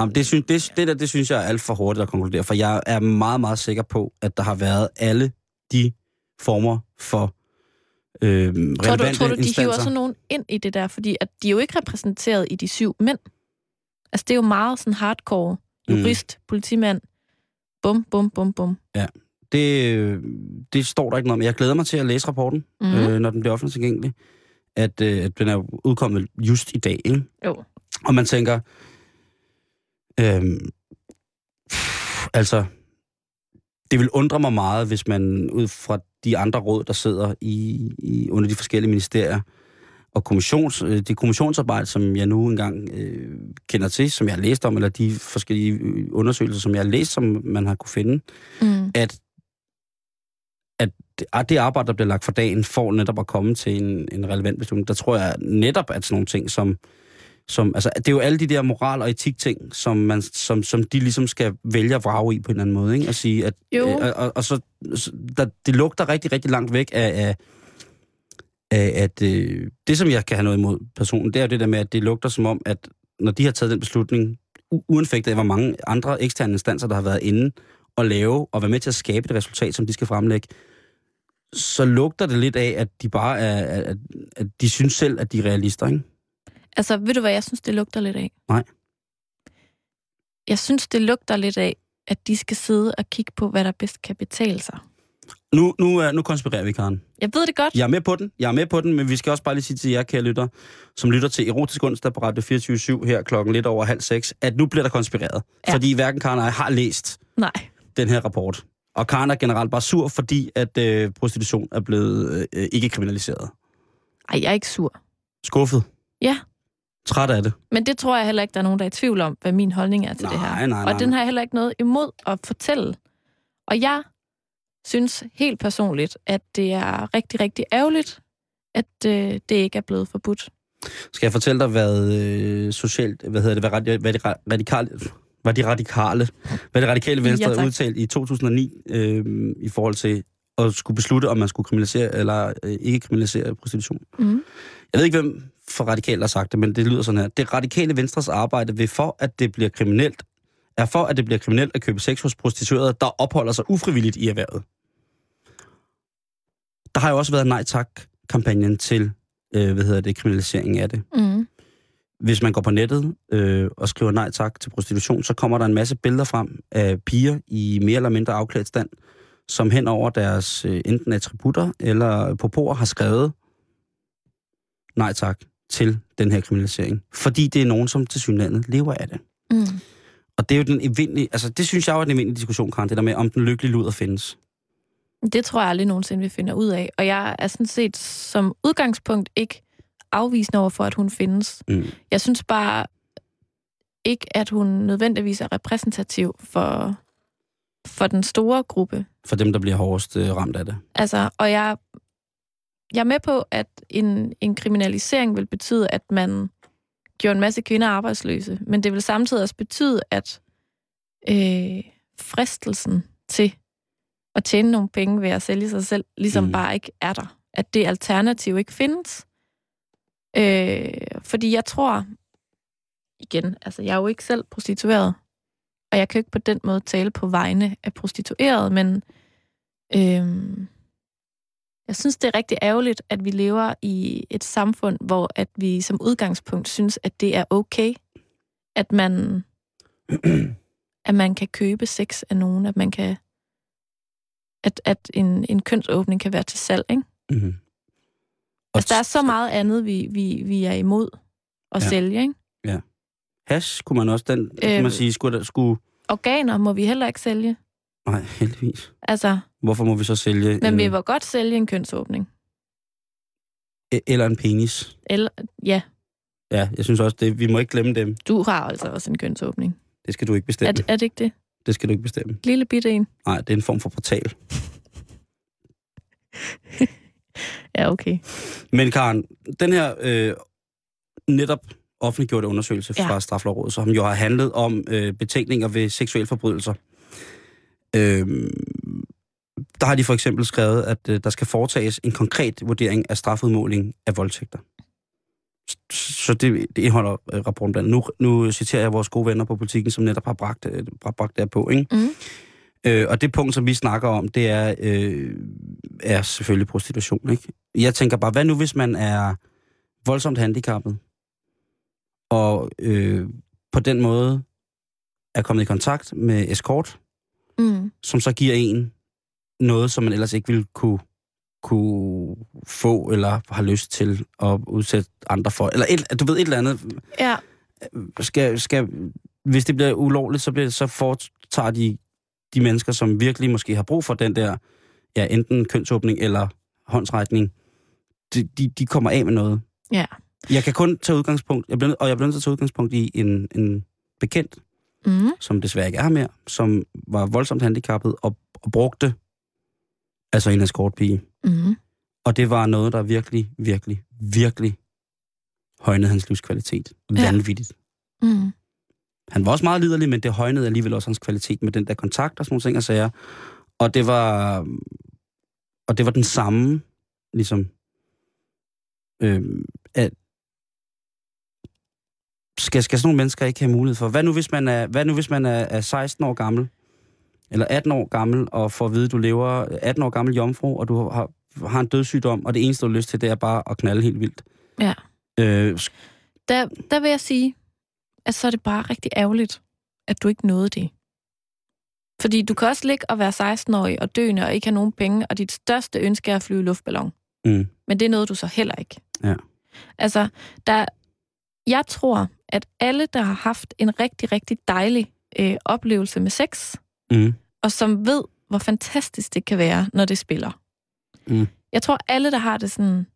Jamen, det, synes, det, det der, det synes jeg er alt for hurtigt at konkludere, for jeg er meget, meget sikker på, at der har været alle de former for øh, relevante tror du, tror du, de hiver sådan nogen ind i det der? Fordi at de er jo ikke repræsenteret i de syv mænd. Altså, det er jo meget sådan hardcore jurist, mm. politimand. Bum, bum, bum, bum. Ja, det, det står der ikke noget om. Jeg glæder mig til at læse rapporten, mm. øh, når den bliver offentligt tilgængelig. At, øh, at den er udkommet just i dag, ikke? Jo. Og man tænker, øh, altså, det vil undre mig meget, hvis man ud fra de andre råd, der sidder i, i under de forskellige ministerier, og kommissions, øh, det kommissionsarbejde, som jeg nu engang øh, kender til, som jeg har læst om, eller de forskellige øh, undersøgelser, som jeg har læst, som man har kunne finde, mm. at, at det arbejde, der bliver lagt for dagen, får netop at komme til en, en relevant beslutning. Der tror jeg netop, at sådan nogle ting som, som altså, det er jo alle de der moral- og etik-ting, som, man, som, som de ligesom skal vælge at vrage i på en eller anden måde, ikke? At sige, at, jo. Øh, og, og så, der, det lugter rigtig, rigtig langt væk af, af af, at øh, det, som jeg kan have noget imod personen, det er det der med, at det lugter som om, at når de har taget den beslutning, uanfægtet af hvor mange andre eksterne instanser, der har været inde og lave og være med til at skabe det resultat, som de skal fremlægge, så lugter det lidt af, at de bare er, at, at de synes selv, at de er realister, ikke? Altså, ved du hvad jeg synes, det lugter lidt af? Nej. Jeg synes, det lugter lidt af, at de skal sidde og kigge på, hvad der bedst kan betale sig. Nu, nu, nu konspirerer vi, Karen. Jeg ved det godt. Jeg er med på den, jeg er med på den, men vi skal også bare lige sige til jer, kære lytter, som lytter til Erotisk onsdag på Radio 24 her klokken lidt over halv seks, at nu bliver der konspireret. Ja. Fordi hverken Karen og jeg har læst Nej. den her rapport. Og Karen er generelt bare sur, fordi at øh, prostitution er blevet øh, ikke kriminaliseret. Ej, jeg er ikke sur. Skuffet? Ja. Træt af det. Men det tror jeg heller ikke, der er nogen, der er i tvivl om, hvad min holdning er til nej, det her. Nej, nej, Og den har jeg heller ikke noget imod at fortælle. Og jeg synes helt personligt, at det er rigtig, rigtig ærgerligt, at øh, det ikke er blevet forbudt. Skal jeg fortælle dig, hvad øh, socialt, hvad hedder det, hvad, hvad det radikale, hvad de radikale, hvad det radikale venstre ja, udtalt i 2009 øh, i forhold til at skulle beslutte, om man skulle kriminalisere eller øh, ikke kriminalisere prostitution. Mm. Jeg ved ikke, hvem for radikale har sagt det, men det lyder sådan her. Det radikale venstres arbejde vil for, at det bliver kriminelt, er for, at det bliver kriminelt at købe sex hos prostituerede, der opholder sig ufrivilligt i erhvervet. Der har jo også været nej tak-kampagnen til, øh, hvad hedder det, kriminalisering af det. Mm. Hvis man går på nettet øh, og skriver nej tak til prostitution, så kommer der en masse billeder frem af piger i mere eller mindre afklædt stand, som hen over deres øh, enten attributter eller popoer har skrevet nej tak til den her kriminalisering. Fordi det er nogen, som til synlandet lever af det. Mm. Og det er jo den evindelige, altså det synes jeg jo er den evindelige diskussion, Karen, det der med, om den lykkelige luder findes. Det tror jeg aldrig nogensinde, vi finder ud af. Og jeg er sådan set som udgangspunkt ikke afvisende over for, at hun findes. Mm. Jeg synes bare ikke, at hun nødvendigvis er repræsentativ for, for den store gruppe. For dem, der bliver hårdest øh, ramt af det. Altså, og jeg, jeg er med på, at en, en kriminalisering vil betyde, at man gjorde en masse kvinder arbejdsløse. Men det vil samtidig også betyde, at øh, fristelsen til at tjene nogle penge ved at sælge sig selv, ligesom Mm. bare ikke er der. At det alternativ ikke findes. Øh, fordi jeg tror, igen, altså jeg er jo ikke selv prostitueret, og jeg kan jo ikke på den måde tale på vegne af prostitueret, men øh, jeg synes, det er rigtig ærgerligt, at vi lever i et samfund, hvor at vi som udgangspunkt synes, at det er okay, at man, at man kan købe sex af nogen, at man kan at, at en, en kønsåbning kan være til salg, ikke? Mm-hmm. Altså, der er så meget andet, vi, vi, vi er imod at Ja. ja. sælge, ikke? Hash kunne man også, den øh, kunne Øh, man sige, skulle, der, skulle... Organer må vi heller ikke sælge. Nej, heldigvis. Altså, Hvorfor må vi så sælge men en, vi må godt sælge en kønsåbning. e- eller en penis? Eller, ja, Ja, jeg synes også, det, vi må ikke glemme dem. du har altså også en kønsåbning. Det skal du ikke bestemme. Er, er det ikke det? Det skal du ikke bestemme. Lille bitte en? Nej, det er en form for portal. Ja, okay. Men Karen, den her øh, netop offentliggjorte undersøgelse Ja. fra Straflovrådet, som jo har handlet om øh, betænkninger ved seksuelle forbrydelser. Øh, der har de for eksempel skrevet, at øh, der skal foretages en konkret vurdering af strafudmåling af voldtægter. Så det, det indeholder øh, rapporten blandt. Nu, nu citerer jeg vores gode venner på politikken, som netop har bragt, øh, bragt, det på. Ikke? Mm. Øh, og det punkt, som vi snakker om, det er, øh, er selvfølgelig prostitution. Ikke? Jeg tænker bare, hvad nu hvis man er voldsomt handicappet, og øh, på den måde er kommet i kontakt med escort, Mm. som så giver en noget, som man ellers ikke ville kunne, kunne få, eller har lyst til at udsætte andre for. Eller et, du ved, et eller andet. Ja, Skal, skal, hvis det bliver ulovligt, så, bliver, så foretager de, de mennesker, som virkelig måske har brug for den der, ja, enten kønsåbning eller håndsrækning, de, de, de kommer af med noget. Ja. Jeg kan kun tage udgangspunkt, jeg bliver, og jeg bliver nødt til at tage udgangspunkt i en, en bekendt, mm. som desværre ikke er mere, som var voldsomt handicappet og, og brugte altså en escortpige. Mm. Og det var noget, der virkelig, virkelig, virkelig højnede hans livskvalitet. Ja. Vanvittigt. Mm. Han var også meget liderlig, men det højnede alligevel også hans kvalitet med den der kontakt og sådan nogle ting og sager. Og det var, og det var den samme, ligesom, øh, at skal, skal sådan nogle mennesker ikke have mulighed for? Hvad nu, hvis man er, hvad nu, hvis man er, er 16 år gammel, eller 18 år gammel, og får at vide, at du lever 18 år gammel jomfru, og du har, har en dødssygdom, og det eneste, du har lyst til, det er bare at knalde helt vildt. Ja. Øh, Der, der vil jeg sige, at så er det bare rigtig ærgerligt, at du ikke nåede det. Fordi du kan også ligge og være 16-årig og døende og ikke have nogen penge, og dit største ønske er at flyve i luftballon. mm, Men det nåede du så heller ikke. Ja. Altså, der, jeg tror, at alle, der har haft en rigtig, rigtig dejlig øh, oplevelse med sex, mm, og som ved, hvor fantastisk det kan være, når det spiller. Mm. Jeg tror, alle, der har det sådan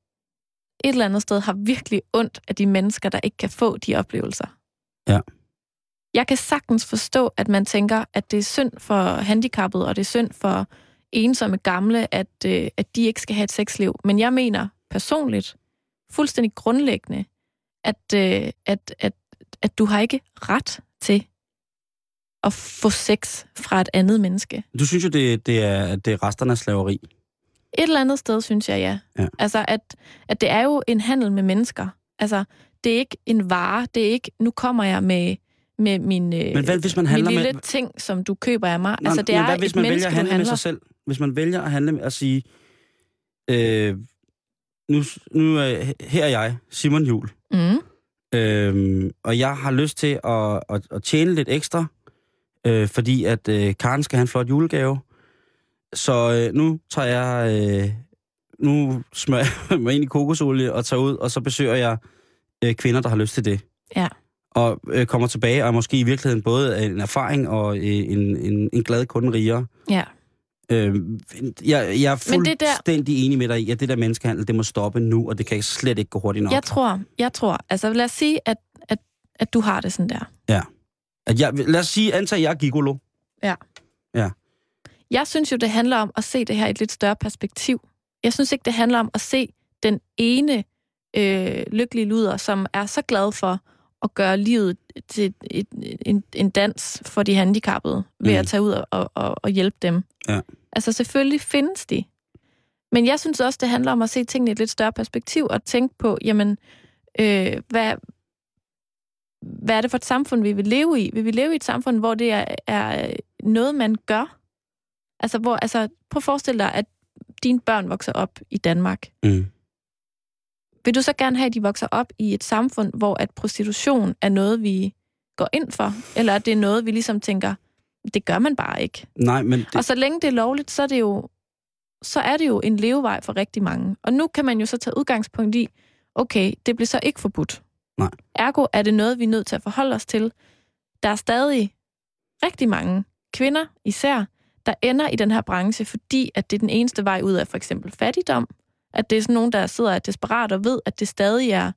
et eller andet sted, har virkelig ondt af de mennesker, der ikke kan få de oplevelser. Ja. Jeg kan sagtens forstå, at man tænker, at det er synd for handicappede, og det er synd for ensomme gamle, at, øh, at de ikke skal have et sexliv. Men jeg mener personligt, fuldstændig grundlæggende, at, øh, at, at, at du har ikke ret til at få sex fra et andet menneske. Du synes jo, det, det, er, det er resterne af slaveri. Et eller andet sted, synes jeg, ja. Ja. Altså, at, at det er jo en handel med mennesker. Altså, det er ikke en vare. Det er ikke, nu kommer jeg med, med min, øh, Men hvad hvis man min handler lille med... ting, som du køber af mig. Nå, altså, det men er hvad hvis man menneske, vælger at handle med handler. sig selv? Hvis man vælger at handle med at sige, øh, nu, nu er her er jeg, Simon Jul, Mm. øh, og jeg har lyst til at, at, at tjene lidt ekstra, øh, fordi at øh, Karen skal have en flot julegave. Så øh, nu tager jeg, øh, nu smører jeg mig ind i kokosolie og tager ud, og så besøger jeg øh, kvinder, der har lyst til det. Ja. Og øh, kommer tilbage, og måske i virkeligheden både en erfaring og øh, en, en, en glad kunde rigere. Ja. Øh, jeg, jeg er det der- fuldstændig enig med dig i, at det der menneskehandel, det må stoppe nu, og det kan slet ikke gå hurtigt nok. Jeg tror, jeg tror, altså lad os sige, at, at, at du har det sådan der. At jeg, lad os sige, antag, jeg er gigolo. Jeg synes jo, det handler om at se det her i et lidt større perspektiv. Jeg synes ikke, det handler om at se den ene øh, lykkelige luder, som er så glad for at gøre livet til et, et, en, en dans for de handicappede, ved Mm. at tage ud og, og, og, og hjælpe dem. Ja. Altså selvfølgelig findes de. Men jeg synes også, det handler om at se tingene i et lidt større perspektiv, og tænke på, jamen, øh, hvad, hvad er det for et samfund, vi vil leve i? Vil vi leve i et samfund, hvor det er, er noget, man gør? Altså, hvor, altså, prøv at forestille dig, at dine børn vokser op i Danmark. Mm. Vil du så gerne have, at de vokser op i et samfund, hvor at prostitution er noget, vi går ind for? Eller at det er noget, vi ligesom tænker, det gør man bare ikke? Nej, men det, Og så længe det er lovligt, så er det jo, så er det jo en levevej for rigtig mange. Og nu kan man jo så tage udgangspunkt i, okay, det bliver så ikke forbudt. Nej. Ergo er det noget, vi er nødt til at forholde os til. Der er stadig rigtig mange kvinder især, der ender i den her branche, fordi at det er den eneste vej ud af for eksempel fattigdom. At det er sådan nogen, der sidder og er desperat og ved, at det stadig er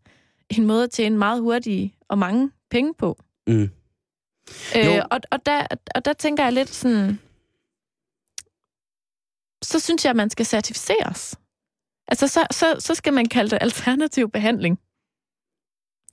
en måde at tjene meget hurtige og mange penge på. mm. Jo. Øh, og, og, der, og der tænker jeg lidt sådan, så synes jeg, at man skal certificeres. Altså, så, så, så skal man kalde det alternativ behandling.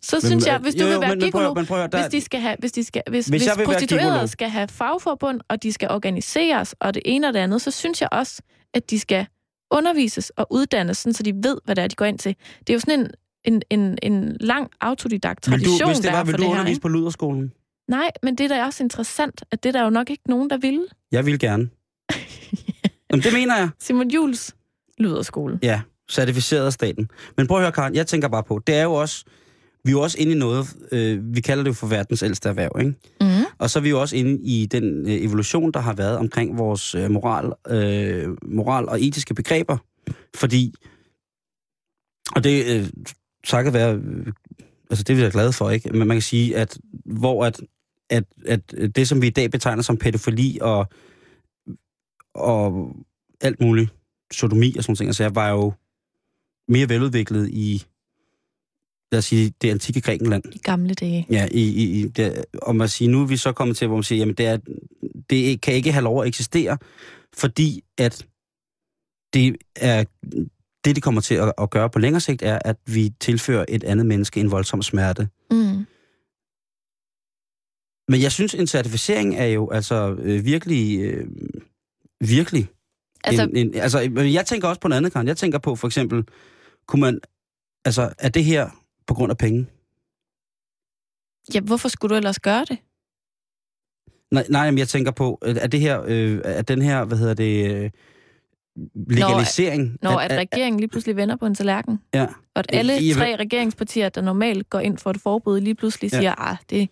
Så men, synes jeg, hvis du jo, vil jo, være men, prøv, gigolo, men prøv, der, hvis de skal have, hvis de skal, hvis, Hvis hvis, vil prostituerede skal have fagforbund, og de skal organiseres, og det ene og det andet, så synes jeg også, at de skal undervises og uddannes, sådan, så de ved, hvad det er, de går ind til. Det er jo sådan en, en, en, en lang autodidakt vil tradition, du, hvis det der var, er vil du det her. undervise Ikke? på Luderskolen? Nej, men det der er også interessant, at det er der jo nok ikke nogen, der vil. Jeg vil gerne. Jamen, det mener jeg. Simon Jules lyderskole. Ja, certificeret af staten. Men prøv at høre, Karen, jeg tænker bare på, det er jo også, vi er jo også inde i noget, øh, vi kalder det jo for verdens ældste erhverv, ikke? Mm. Og så er vi jo også inde i den øh, evolution, der har været omkring vores øh, moral, øh, moral og etiske begreber. Fordi, og det øh, takket være, øh, altså det er vi da glade for, ikke? Men man kan sige, at hvor at, at, at det, som vi i dag betegner som pædofili og, og alt muligt, sodomi og sådan nogle ting, altså var jo mere veludviklet i, lad os sige, det antikke Grækenland. I gamle dage. Ja, i, i, i det, og man siger, nu er vi så kommet til, hvor man siger, jamen det, er, det kan ikke have lov at eksistere, fordi at det er det, det kommer til at, at gøre på længere sigt, er, at vi tilfører et andet menneske en voldsom smerte. Mm. Men jeg synes, en certificering er jo altså øh, virkelig, øh, virkelig. Altså, en, en, altså, jeg tænker også på noget andet, Karen. Jeg tænker på for eksempel, kunne man, altså, er det her på grund af penge? ja, hvorfor skulle du ellers gøre det? Nej, nej, men jeg tænker på, er det her, øh, er den her, hvad hedder det, øh, legalisering? Når er, at er, regeringen lige pludselig vender på en tallerken. ja, Og at alle I- tre regeringspartier, der normalt går ind for et forbud, lige pludselig Ja. siger, at det,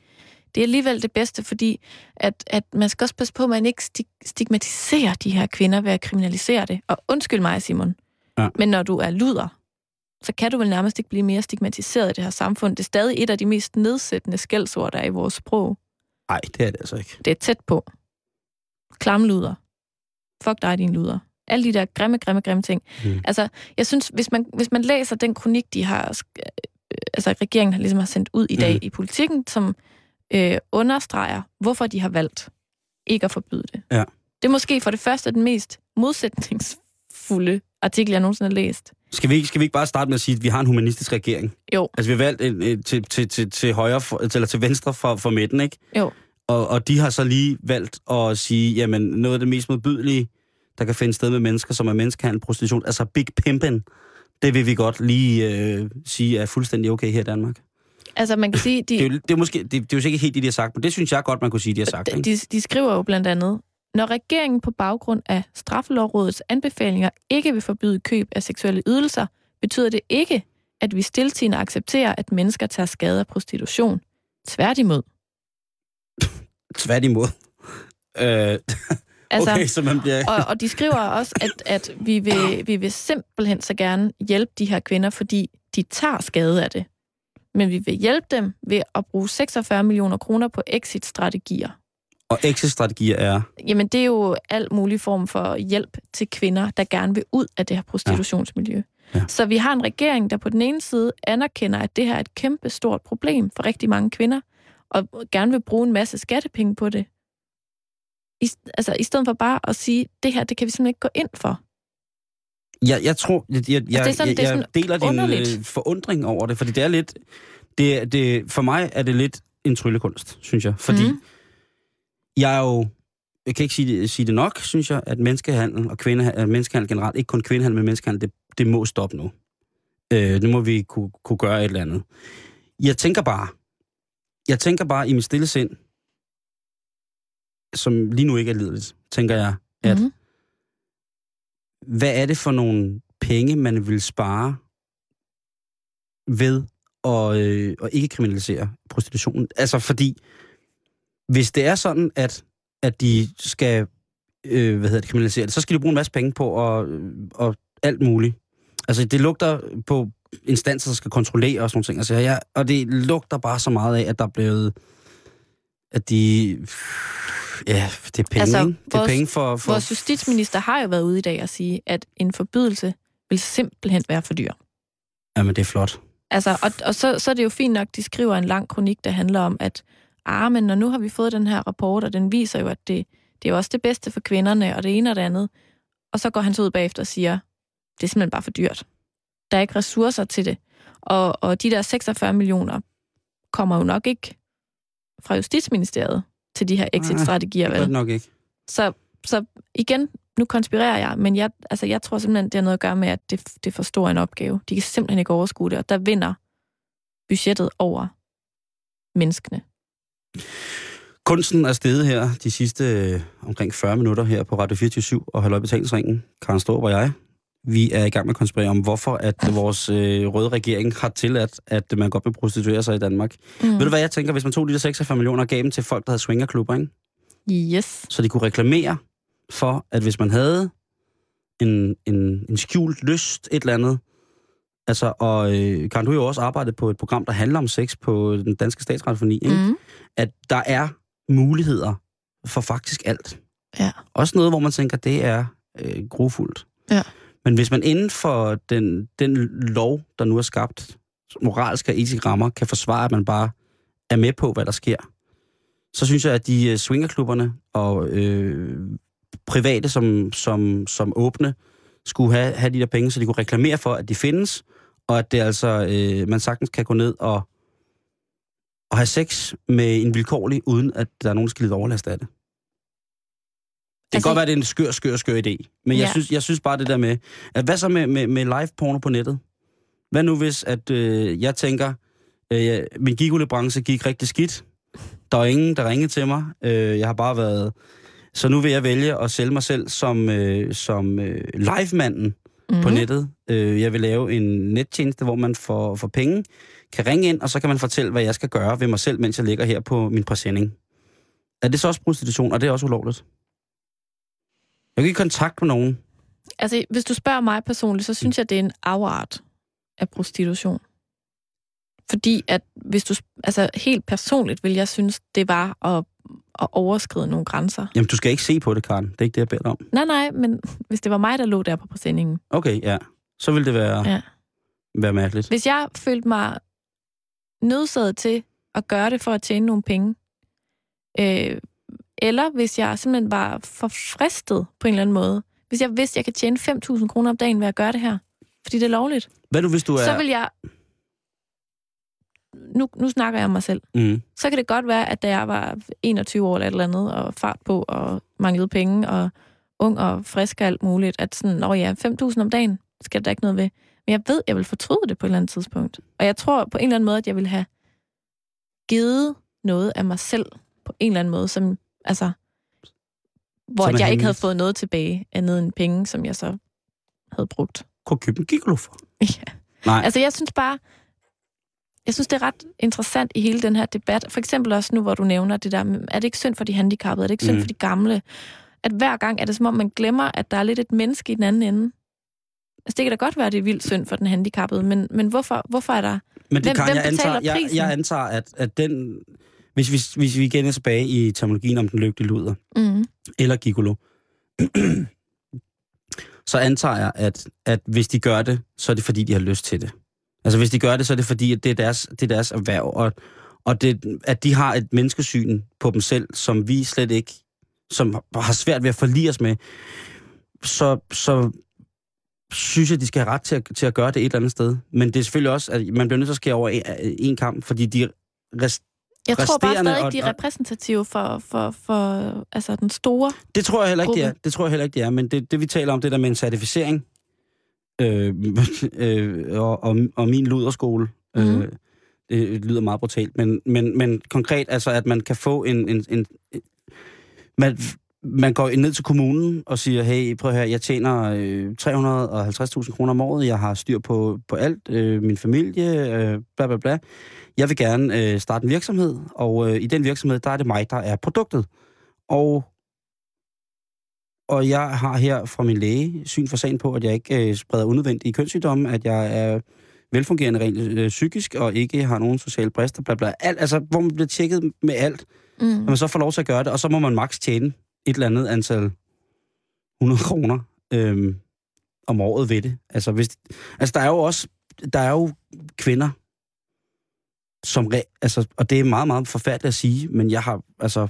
det er alligevel det bedste, fordi at, at man skal også passe på, at man ikke stig- stigmatiserer de her kvinder ved at kriminalisere det. Og undskyld mig, Simon, Ja. men når du er luder, så kan du vel nærmest ikke blive mere stigmatiseret i det her samfund. Det er stadig et af de mest nedsættende skældsord, der er i vores sprog. nej, det er det altså ikke. Det er tæt på. Klamluder. Fuck dig, din luder. Alle de der grimme, grimme, grimme ting. Mm. Altså, jeg synes, hvis man, hvis man læser den kronik, de har, øh, altså regeringen har ligesom har sendt ud i dag mm. i politikken, som øh, understreger, hvorfor de har valgt ikke at forbyde det. Ja. Det er måske for det første den mest modsætningsfulde artikel, jeg nogensinde har læst. Skal vi, ikke, skal vi ikke bare starte med at sige, at vi har en humanistisk regering? Jo. Altså, vi har valgt en, en, til, til, til, til højre, for, eller til venstre for, for midten, ikke? Jo. Og, og de har så lige valgt at sige, jamen, noget af det mest modbydelige, der kan finde sted med mennesker, som er menneskehandel, prostitution, altså big pimpin', det vil vi godt lige øh, sige er fuldstændig okay her i Danmark. Altså, man kan sige, de, Det er, jo, det er, måske, det, det er jo sikkert helt det, de har sagt, men det synes jeg godt, man kunne sige, de har sagt. de, Ikke? de, de skriver jo blandt andet, Når regeringen på baggrund af Straffelovrådets anbefalinger ikke vil forbyde køb af seksuelle ydelser, betyder det ikke, at vi stiltigende accepterer, at mennesker tager skade af prostitution. Tværtimod. Tværtimod. Øh, Altså, okay, så man bliver... og, og de skriver også, at, at vi, vil, vi vil simpelthen så gerne hjælpe de her kvinder, fordi de tager skade af det. Men vi vil hjælpe dem ved at bruge 46 millioner kroner på exit-strategier. Og exit-strategier er... Jamen, det er jo alt mulig form for hjælp til kvinder, der gerne vil ud af det her prostitutionsmiljø. Ja. Så vi har en regering, der på den ene side anerkender, at det her er et kæmpe stort problem for rigtig mange kvinder, og gerne vil bruge en masse skattepenge på det. I, altså, i stedet for bare at sige, det her, det kan vi simpelthen ikke gå ind for. Jeg, jeg tror, jeg, jeg, jeg, Altså, det er sådan- jeg, det er jeg sådan deler din øh, forundring over det, fordi det er lidt... Det, det, for mig er det lidt en tryllekunst, synes jeg. Fordi mm. Jeg er jo... Jeg kan ikke sige det, sige det nok, synes jeg, at menneskehandel og kvindehandel, menneskehandel generelt, ikke kun kvindehandel, men menneskehandel, det, det må stoppe nu. Øh, nu må vi kunne, kunne gøre et eller andet. Jeg tænker bare, jeg tænker bare i mit stille sind, som lige nu ikke er lideligt, tænker jeg, at Mhm. hvad er det for nogle penge, man vil spare ved at, øh, at ikke kriminalisere prostitution? Altså fordi, hvis det er sådan, at, at de skal øh, hvad hedder det, kriminalisere det, så skal de bruge en masse penge på at, øh, og alt muligt. Altså det lugter på instanser, der skal kontrollere og sådan nogle ting. Altså, ja, og det lugter bare så meget af, at der er blevet at de... Ja, det er penge, Altså, ikke? Det er vores- penge for... for Vores justitsminister har jo været ude i dag og sige, at en forbydelse vil simpelthen være for dyr. Jamen, det er flot. Altså, og, og så, så er det jo fint nok, de skriver en lang kronik, der handler om, at ah, men når nu har vi fået den her rapport, og den viser jo, at det, det er også det bedste for kvinderne, og det ene og det andet. Og så går han så ud bagefter og siger, det er simpelthen bare for dyrt. Der er ikke ressourcer til det. Og, og de der 46 millioner kommer jo nok ikke fra Justitsministeriet til de her exit-strategier, Det er vel? nok ikke. Så, så igen, nu konspirerer jeg, men jeg, altså, jeg tror simpelthen, det har noget at gøre med, at det, det er for stor en opgave. De kan simpelthen ikke overskue det, og der vinder budgettet over menneskene. Kunsten er steget her de sidste øh, omkring 40 minutter her på Radio 24 og Halløj Betalingsringen. Karen Storp og jeg. Vi er i gang med at konspirere om, hvorfor at vores øh, røde regering har tilladt, at man godt vil prostituere sig i Danmark. Mm. Ved du hvad jeg tænker, hvis man tog de der 46 millioner og gav dem til folk, der havde swingerklubber, ikke? Yes. så de kunne reklamere for, at hvis man havde en, en, en skjult lyst, et eller andet, altså, og øh, Karen, du har jo også arbejdet på et program, der handler om sex på den danske statsradiofoni, ikke? Mm. At der er muligheder for faktisk alt. Ja. Også noget, hvor man tænker, det er øh, grufuldt. Ja. Men hvis man inden for den, den lov, der nu er skabt, moralske og etiske rammer, kan forsvare, at man bare er med på, hvad der sker, så synes jeg, at de øh, swingerklubberne og øh, private som, som, som åbne skulle have, have de der penge, så de kunne reklamere for, at de findes, og at det altså, øh, man sagtens kan gå ned og, og have sex med en vilkårlig, uden at der er nogen, der skal lide overlast af det. Det kan Altså- godt være, at det er en skør, skør, skør idé. Men ja. jeg, synes, jeg synes bare det der med... At hvad så med, med, med live porno på nettet? Hvad nu hvis, at øh, jeg tænker, øh, min gigolebranche gik rigtig skidt. Der var ingen, der ringede til mig. Øh, jeg har bare været... Så nu vil jeg vælge at sælge mig selv som, øh, som øh, live-manden Mm. på nettet. Øh, jeg vil lave en nettjeneste, hvor man for, for penge kan ringe ind, og så kan man fortælle, hvad jeg skal gøre ved mig selv, mens jeg ligger her på min præsending. Er det så også prostitution, og det er også ulovligt? Jeg kan ikke kontakt med nogen. Altså, hvis du spørger mig personligt, så synes jeg, det er en afart af prostitution. Fordi at hvis du, altså helt personligt vil jeg synes, det var at, at overskride nogle grænser. Jamen, du skal ikke se på det, Karen. Det er ikke det, jeg beder om. Nej, nej, men hvis det var mig, der lå der på præsendingen. Okay, ja. Så vil det være, Ja. være mærkeligt. Hvis jeg følte mig nødsaget til at gøre det for at tjene nogle penge, øh, eller hvis jeg simpelthen var for fristet på en eller anden måde, hvis jeg vidste, at jeg kan tjene 5.000 kroner om dagen ved at gøre det her, fordi det er lovligt, Hvad nu, hvis du er... så vil jeg... Nu, nu snakker jeg om mig selv. Mm. Så kan det godt være, at da jeg var 21 år eller et eller andet, og fart på, og manglede penge, og ung og frisk og alt muligt, at sådan, åh ja, 5.000 om dagen skal der ikke noget ved. Men jeg ved, jeg vil fortryde det på et eller andet tidspunkt. Og jeg tror på en eller anden måde, at jeg vil have givet noget af mig selv på en eller anden måde, som, altså, hvor Som jeg ikke havde fået noget tilbage, andet end penge, som jeg så havde brugt. Kunne købe en gigolo for. Ja. Nej, Altså, jeg synes bare, jeg synes, det er ret interessant i hele den her debat. For eksempel også nu, hvor du nævner det der, er det ikke synd for de handicappede? Er det ikke synd Mm. for de gamle? At hver gang er det som om, man glemmer, at der er lidt et menneske i den anden ende. Altså, det kan da godt være, det er vildt synd for den handicappede, men, men hvorfor, hvorfor er der... men det hvem- kan hvem jeg antager, jeg, jeg antager, at, at den... Hvis vi, hvis vi igen er tilbage i terminologien om den lygtige luder, Mm, eller gigolo, så antager jeg, at, at hvis de gør det, så er det fordi, de har lyst til det. Altså hvis de gør det, så er det fordi, at det er deres, det er deres erhverv, og, og det, at de har et menneskesyn på dem selv, som vi slet ikke, som har svært ved at forlige os med, så, så synes jeg, de skal have ret til at, til at gøre det et eller andet sted. Men det er selvfølgelig også, at man bliver nødt til at skære over en, en kamp, fordi de rest, Jeg tror bare stadig, og- de er repræsentative for, for, for altså, den store... Det tror jeg heller ikke, det er. Det tror jeg heller ikke, det er. Men det, det vi taler om, det der med en certificering, øh, øh, og, og, og min luderskole, øh, Mhm. det lyder meget brutalt, men, men, men konkret, altså at man kan få en... en, en man, man går ned til kommunen og siger, hey, prøv her, jeg tjener øh, 350.000 kroner om året, jeg har styr på, på alt, øh, min familie, øh, bla bla bla. Jeg vil gerne øh, starte en virksomhed, og øh, i den virksomhed, der er det mig, der er produktet. Og og jeg har her fra min læge syn for sagen på, at jeg ikke øh, spreder unødvendige kønssygdomme, at jeg er velfungerende rent øh, psykisk, og ikke har nogen sociale brister, bla bla. Alt, altså, hvor man bliver tjekket med alt, Mm. og man så får lov til at gøre det, og så må man maks tjene et eller andet antal 100 kroner øhm, om året ved det. Altså, hvis, altså, der er jo også der er jo kvinder, som... Re, altså, og det er meget, meget forfærdeligt at sige, men jeg har, altså...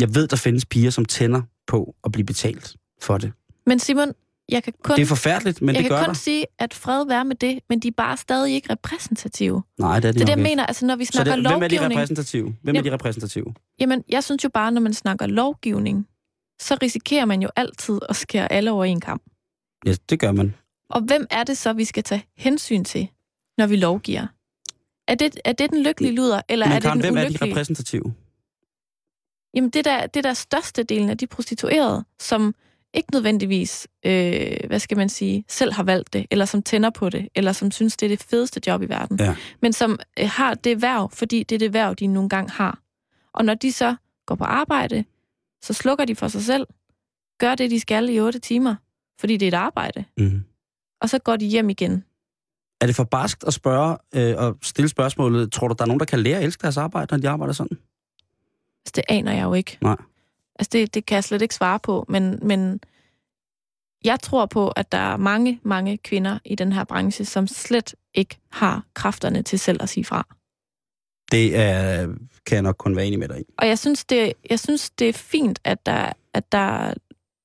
Jeg ved, der findes piger, som tænder på at blive betalt for det. Men Simon, jeg kan kun, Det er forfærdeligt, men jeg det kan gør kun der. sige, at fred være med det, men de er bare stadig ikke repræsentative. Nej, det er de Det er det, jeg mener, altså når vi Så snakker det, hvem er de lovgivning... repræsentative? Hvem er Jamen- de repræsentative? Jamen, jeg synes jo bare, når man snakker lovgivning, så risikerer man jo altid at skære alle over en kamp. Ja, det gør man. Og hvem er det så, vi skal tage hensyn til, når vi lovgiver? Er det, er det den lykkelige luder, eller Men er det Karen, den hvem er de ulykkelige? repræsentative? Jamen, det der, det der største delen af de prostituerede, som ikke nødvendigvis, øh, hvad skal man sige, selv har valgt det, eller som tænder på det, eller som synes, det er det fedeste job i verden, Ja. men som øh, har det værv, fordi det er det værv, de nogle gange har. Og når de så går på arbejde, så slukker de for sig selv, gør det, de skal i otte timer, fordi det er et arbejde, Mm. og så går de hjem igen. Er det for barskt at spørge øh, og stille spørgsmålet, tror du, der er nogen, der kan lære at elske deres arbejde, når de arbejder sådan? Altså, det aner jeg jo ikke. Nej. Altså, det, det kan jeg slet ikke svare på, men, men jeg tror på, at der er mange, mange kvinder i den her branche, som slet ikke har kræfterne til selv at sige fra. Det er, kan jeg nok kun være enig med dig i. Og jeg synes, det, jeg synes, det er fint, at der, at der er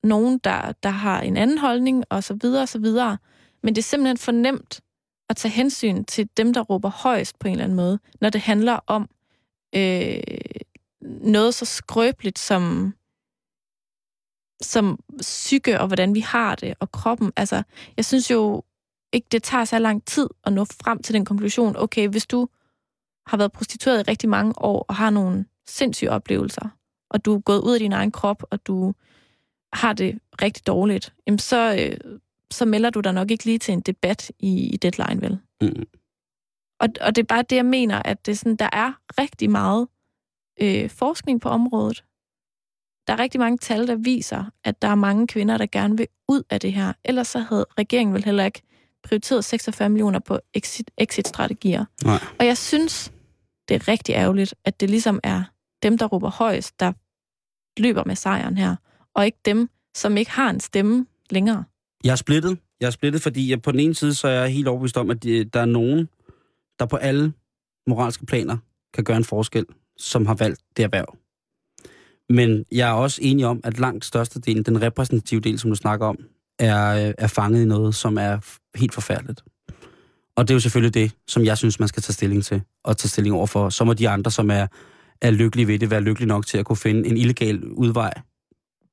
nogen, der, der har en anden holdning, og så videre, og så videre. Men det er simpelthen for nemt at tage hensyn til dem, der råber højst på en eller anden måde, når det handler om øh, noget så skrøbeligt som, som psyke og hvordan vi har det, og kroppen. Altså, jeg synes jo ikke, det tager så lang tid at nå frem til den konklusion, okay, hvis du har været prostitueret i rigtig mange år og har nogle sindssyge oplevelser, og du er gået ud af din egen krop, og du har det rigtig dårligt, jamen så, øh, så melder du dig nok ikke lige til en debat i, i deadline, vel? Mm. Og, og det er bare det, jeg mener, at det sådan, der er rigtig meget øh, forskning på området. Der er rigtig mange tal, der viser, at der er mange kvinder, der gerne vil ud af det her. Ellers så havde regeringen vel heller ikke prioriteret 46 millioner på exit- exit-strategier. Nej. Og jeg synes, det er rigtig ærgerligt, at det ligesom er dem, der råber højst, der løber med sejren her, og ikke dem, som ikke har en stemme længere. Jeg er splittet. Jeg er splittet, fordi jeg på den ene side, så er jeg helt overbevist om, at de- der er nogen, der på alle moralske planer kan gøre en forskel, som har valgt det erhverv. Men jeg er også enig om, at langt størstedelen, den repræsentative del, som du snakker om, er, er fanget i noget, som er helt forfærdeligt. Og det er jo selvfølgelig det, som jeg synes, man skal tage stilling til, og tage stilling over for. Så må de andre, som er, er lykkelige ved det, være lykkelige nok til at kunne finde en illegal udvej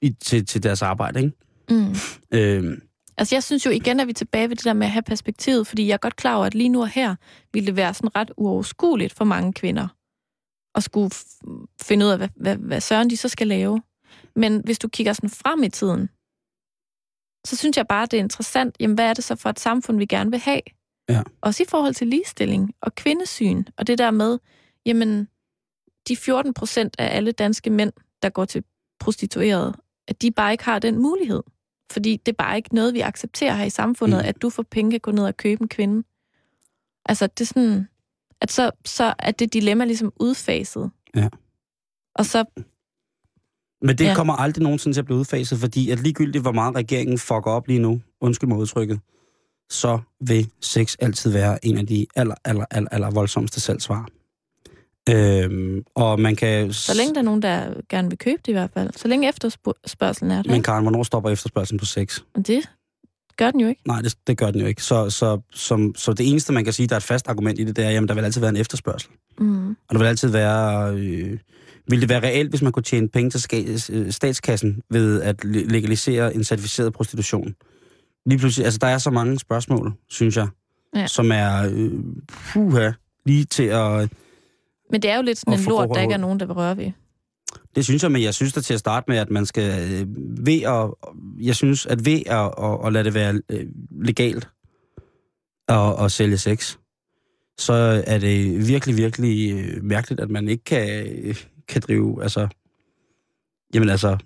i, til, til deres arbejde. Ikke? Mm. Øhm, Altså, jeg synes jo igen, at vi er tilbage ved det der med at have perspektivet, fordi jeg er godt klar over, at lige nu og her ville det være sådan ret uoverskueligt for mange kvinder at skulle finde ud af, hvad, hvad, hvad søren de så skal lave. Men hvis du kigger sådan frem i tiden, så synes jeg bare, det er interessant, jamen hvad er det så for et samfund, vi gerne vil have? Ja. Også i forhold til ligestilling og kvindesyn, og det der med, jamen, de 14 procent af alle danske mænd, der går til prostituerede, at de bare ikke har den mulighed. Fordi det er bare ikke noget, vi accepterer her i samfundet, mm. at du for penge kan gå ned og købe en kvinde. Altså, det er sådan, at så, så er det dilemma ligesom udfaset. Ja. Og så, Men det Ja. kommer aldrig nogensinde til at blive udfaset, fordi at ligegyldigt, hvor meget regeringen fucker op lige nu, undskyld mig udtrykket, så vil sex altid være en af de aller, aller, aller, aller voldsomste salgsvarer. Øhm, og man kan... så længe der er nogen, der gerne vil købe det i hvert fald. Så længe efterspørgselen er der. Men? Karen, hvornår stopper efterspørgselen på sex? Det gør den jo ikke. Nej, det, det gør den jo ikke. Så, så, som, så det eneste, man kan sige, der er et fast argument i det, det er, jamen, der vil altid være en efterspørgsel. Mm. Og der vil altid være... Øh, vil det være reelt, hvis man kunne tjene penge til øh, statskassen ved at le- legalisere en certificeret prostitution? Lige pludselig, altså der er så mange spørgsmål, synes jeg, Ja. som er øh, puha, lige til at... Men det er jo lidt sådan en lort, der ikke er nogen, der vil røre ved. Det synes jeg, men jeg synes da til at starte med, at man skal øh, ved at... Jeg synes, at ved at, at, at lade det være øh, legalt at, at sælge sex, så er det virkelig, virkelig øh, mærkeligt, at man ikke kan, øh, kan drive... Altså, jamen altså...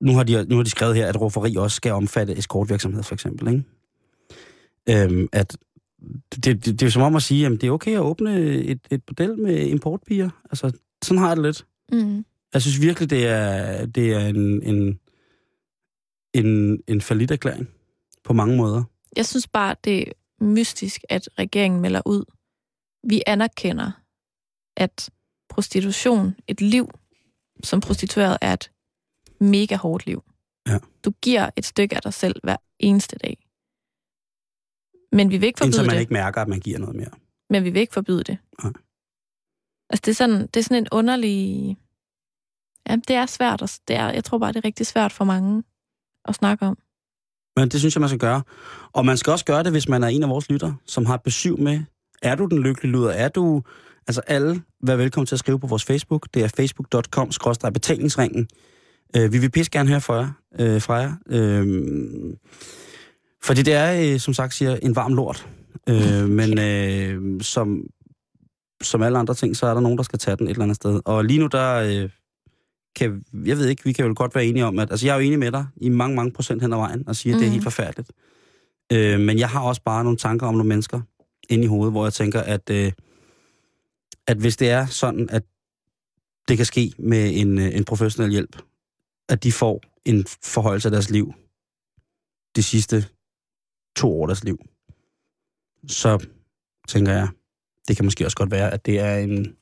Nu har, de, nu har de skrevet her, at rufferi også skal omfatte escortvirksomhed, for eksempel. Ikke? Øhm, at det, det, det er jo som om at sige, at det er okay at åbne et, et bordel med importbier. Altså, sådan har jeg det lidt. Mm. Jeg synes virkelig, det er, det er en, en, en, en erklæring på mange måder. Jeg synes bare, det er mystisk, at regeringen melder ud. Vi anerkender, at prostitution, et liv som prostitueret, er et mega hårdt liv. Ja. Du giver et stykke af dig selv hver eneste dag. Men vi vil ikke forbyde Indtil man det. ikke mærker, at man giver noget mere. Men vi vil ikke forbyde det. Nej. Altså, det er sådan, det er sådan en underlig... Ja, det er svært. at- Det er, jeg tror bare, det er rigtig svært for mange at snakke om. Men det synes jeg, man skal gøre. Og man skal også gøre det, hvis man er en af vores lytter, som har et besøg med. Er du den lykkelige luder? Er du... Altså alle, vær velkommen til at skrive på vores Facebook. Det er facebook.com betalingsringen. Øh, vi vil pisse gerne høre fra jer. Øh, fra jer. Øh, fordi det er, øh, som sagt siger, en varm lort. Øh, men øh, som, som alle andre ting, så er der nogen, der skal tage den et eller andet sted. Og lige nu, der øh, kan, jeg ved ikke, vi kan jo godt være enige om, at, altså jeg er jo enig med dig i mange, mange procent hen ad vejen, og siger, at det er Mhm. helt forfærdeligt. Øh, men jeg har også bare nogle tanker om nogle mennesker inde i hovedet, hvor jeg tænker, at, øh, at hvis det er sådan, at det kan ske med en, øh, en professionel hjælp, at de får en forhøjelse af deres liv de sidste to år af deres liv, så tænker jeg, det kan måske også godt være, at det er en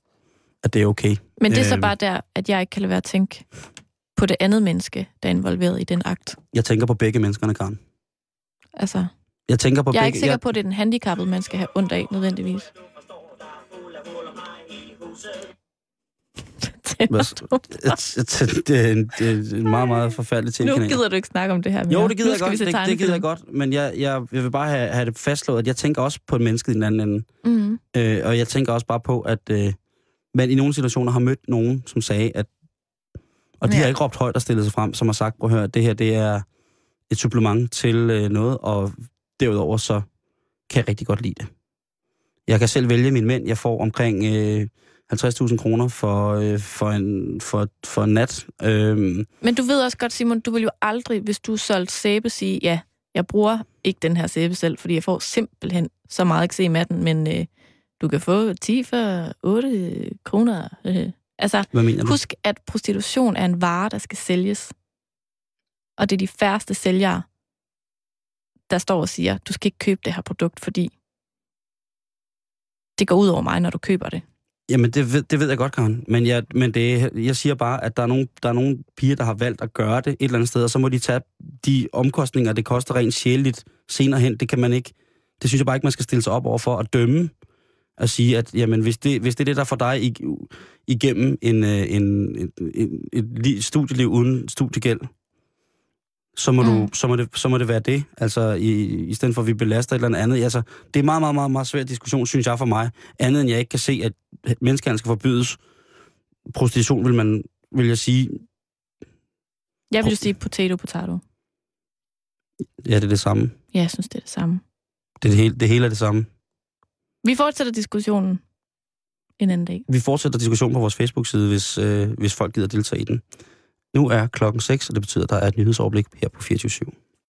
at det er okay. Men det er så Øhm. bare der, at jeg ikke kan lade være at tænke på det andet menneske, der er involveret i den akt. Jeg tænker på begge menneskerne, Karen. Altså, Jeg tænker på jeg er begge... ikke sikker på, at det er den handicappede, man skal have ondt af, nødvendigvis. Det, er en, det er en meget, meget forfærdelig ting. Nu gider du ikke snakke om det her mere. Jo, det gider jeg godt. Det, det gider jeg godt. Men jeg, jeg, jeg vil bare have, have det fastslået, at jeg tænker også på mennesket i den anden ende. Mm. Øh, og jeg tænker også bare på, at øh, man i nogle situationer har mødt nogen, som sagde, at... Og de Ja. har ikke råbt højt og stillet sig frem, som har sagt, prøv at høre, det her det er et supplement til øh, noget, og derudover så kan jeg rigtig godt lide det. Jeg kan selv vælge mine mænd. Jeg får omkring øh, 50.000 kroner for, øh, for, en, for, for en nat. Øhm, Men du ved også godt, Simon, du vil jo aldrig, hvis du solgte sæbe, sige, ja, jeg bruger ikke den her sæbe selv, fordi jeg får simpelthen så meget eksem af den, men øh, du kan få 10 for 8 kroner. Øh. Altså, hvad mener du? husk, at prostitution er en vare, der skal sælges. Og det er de færreste sælgere, der står og siger, du skal ikke købe det her produkt, fordi det går ud over mig, når du køber det. Jamen, det ved, det ved jeg godt, Karen. Men, jeg, men det, jeg siger bare, at der er, nogle, der er nogle piger, der har valgt at gøre det et eller andet sted, og så må de tage de omkostninger, det koster rent sjældent senere hen. Det kan man ikke... Det synes jeg bare ikke, man skal stille sig op over for at dømme at sige, at jamen, hvis, det, hvis det er det, der får dig igennem en, øh, en, en, en, et studieliv uden studiegæld, så må, mm. Du, så, må det, så må det være det. Altså, i, i stedet for, at vi belaster et eller andet. Altså, det er meget, meget, meget, meget svær diskussion, synes jeg, for mig. Andet end jeg ikke kan se, at menneskehandel skal forbydes, prostitution vil man, vil jeg sige, Jeg vil jo sige potato, potato. ja, det er det samme. Ja, jeg synes, det er det samme. Det, er det, hele, det hele er det samme. Vi fortsætter diskussionen en anden dag. Vi fortsætter diskussionen på vores Facebook-side, hvis, øh, hvis folk gider deltage i den. Nu er klokken 6, og det betyder, at der er et nyhedsoverblik her på 24 /7.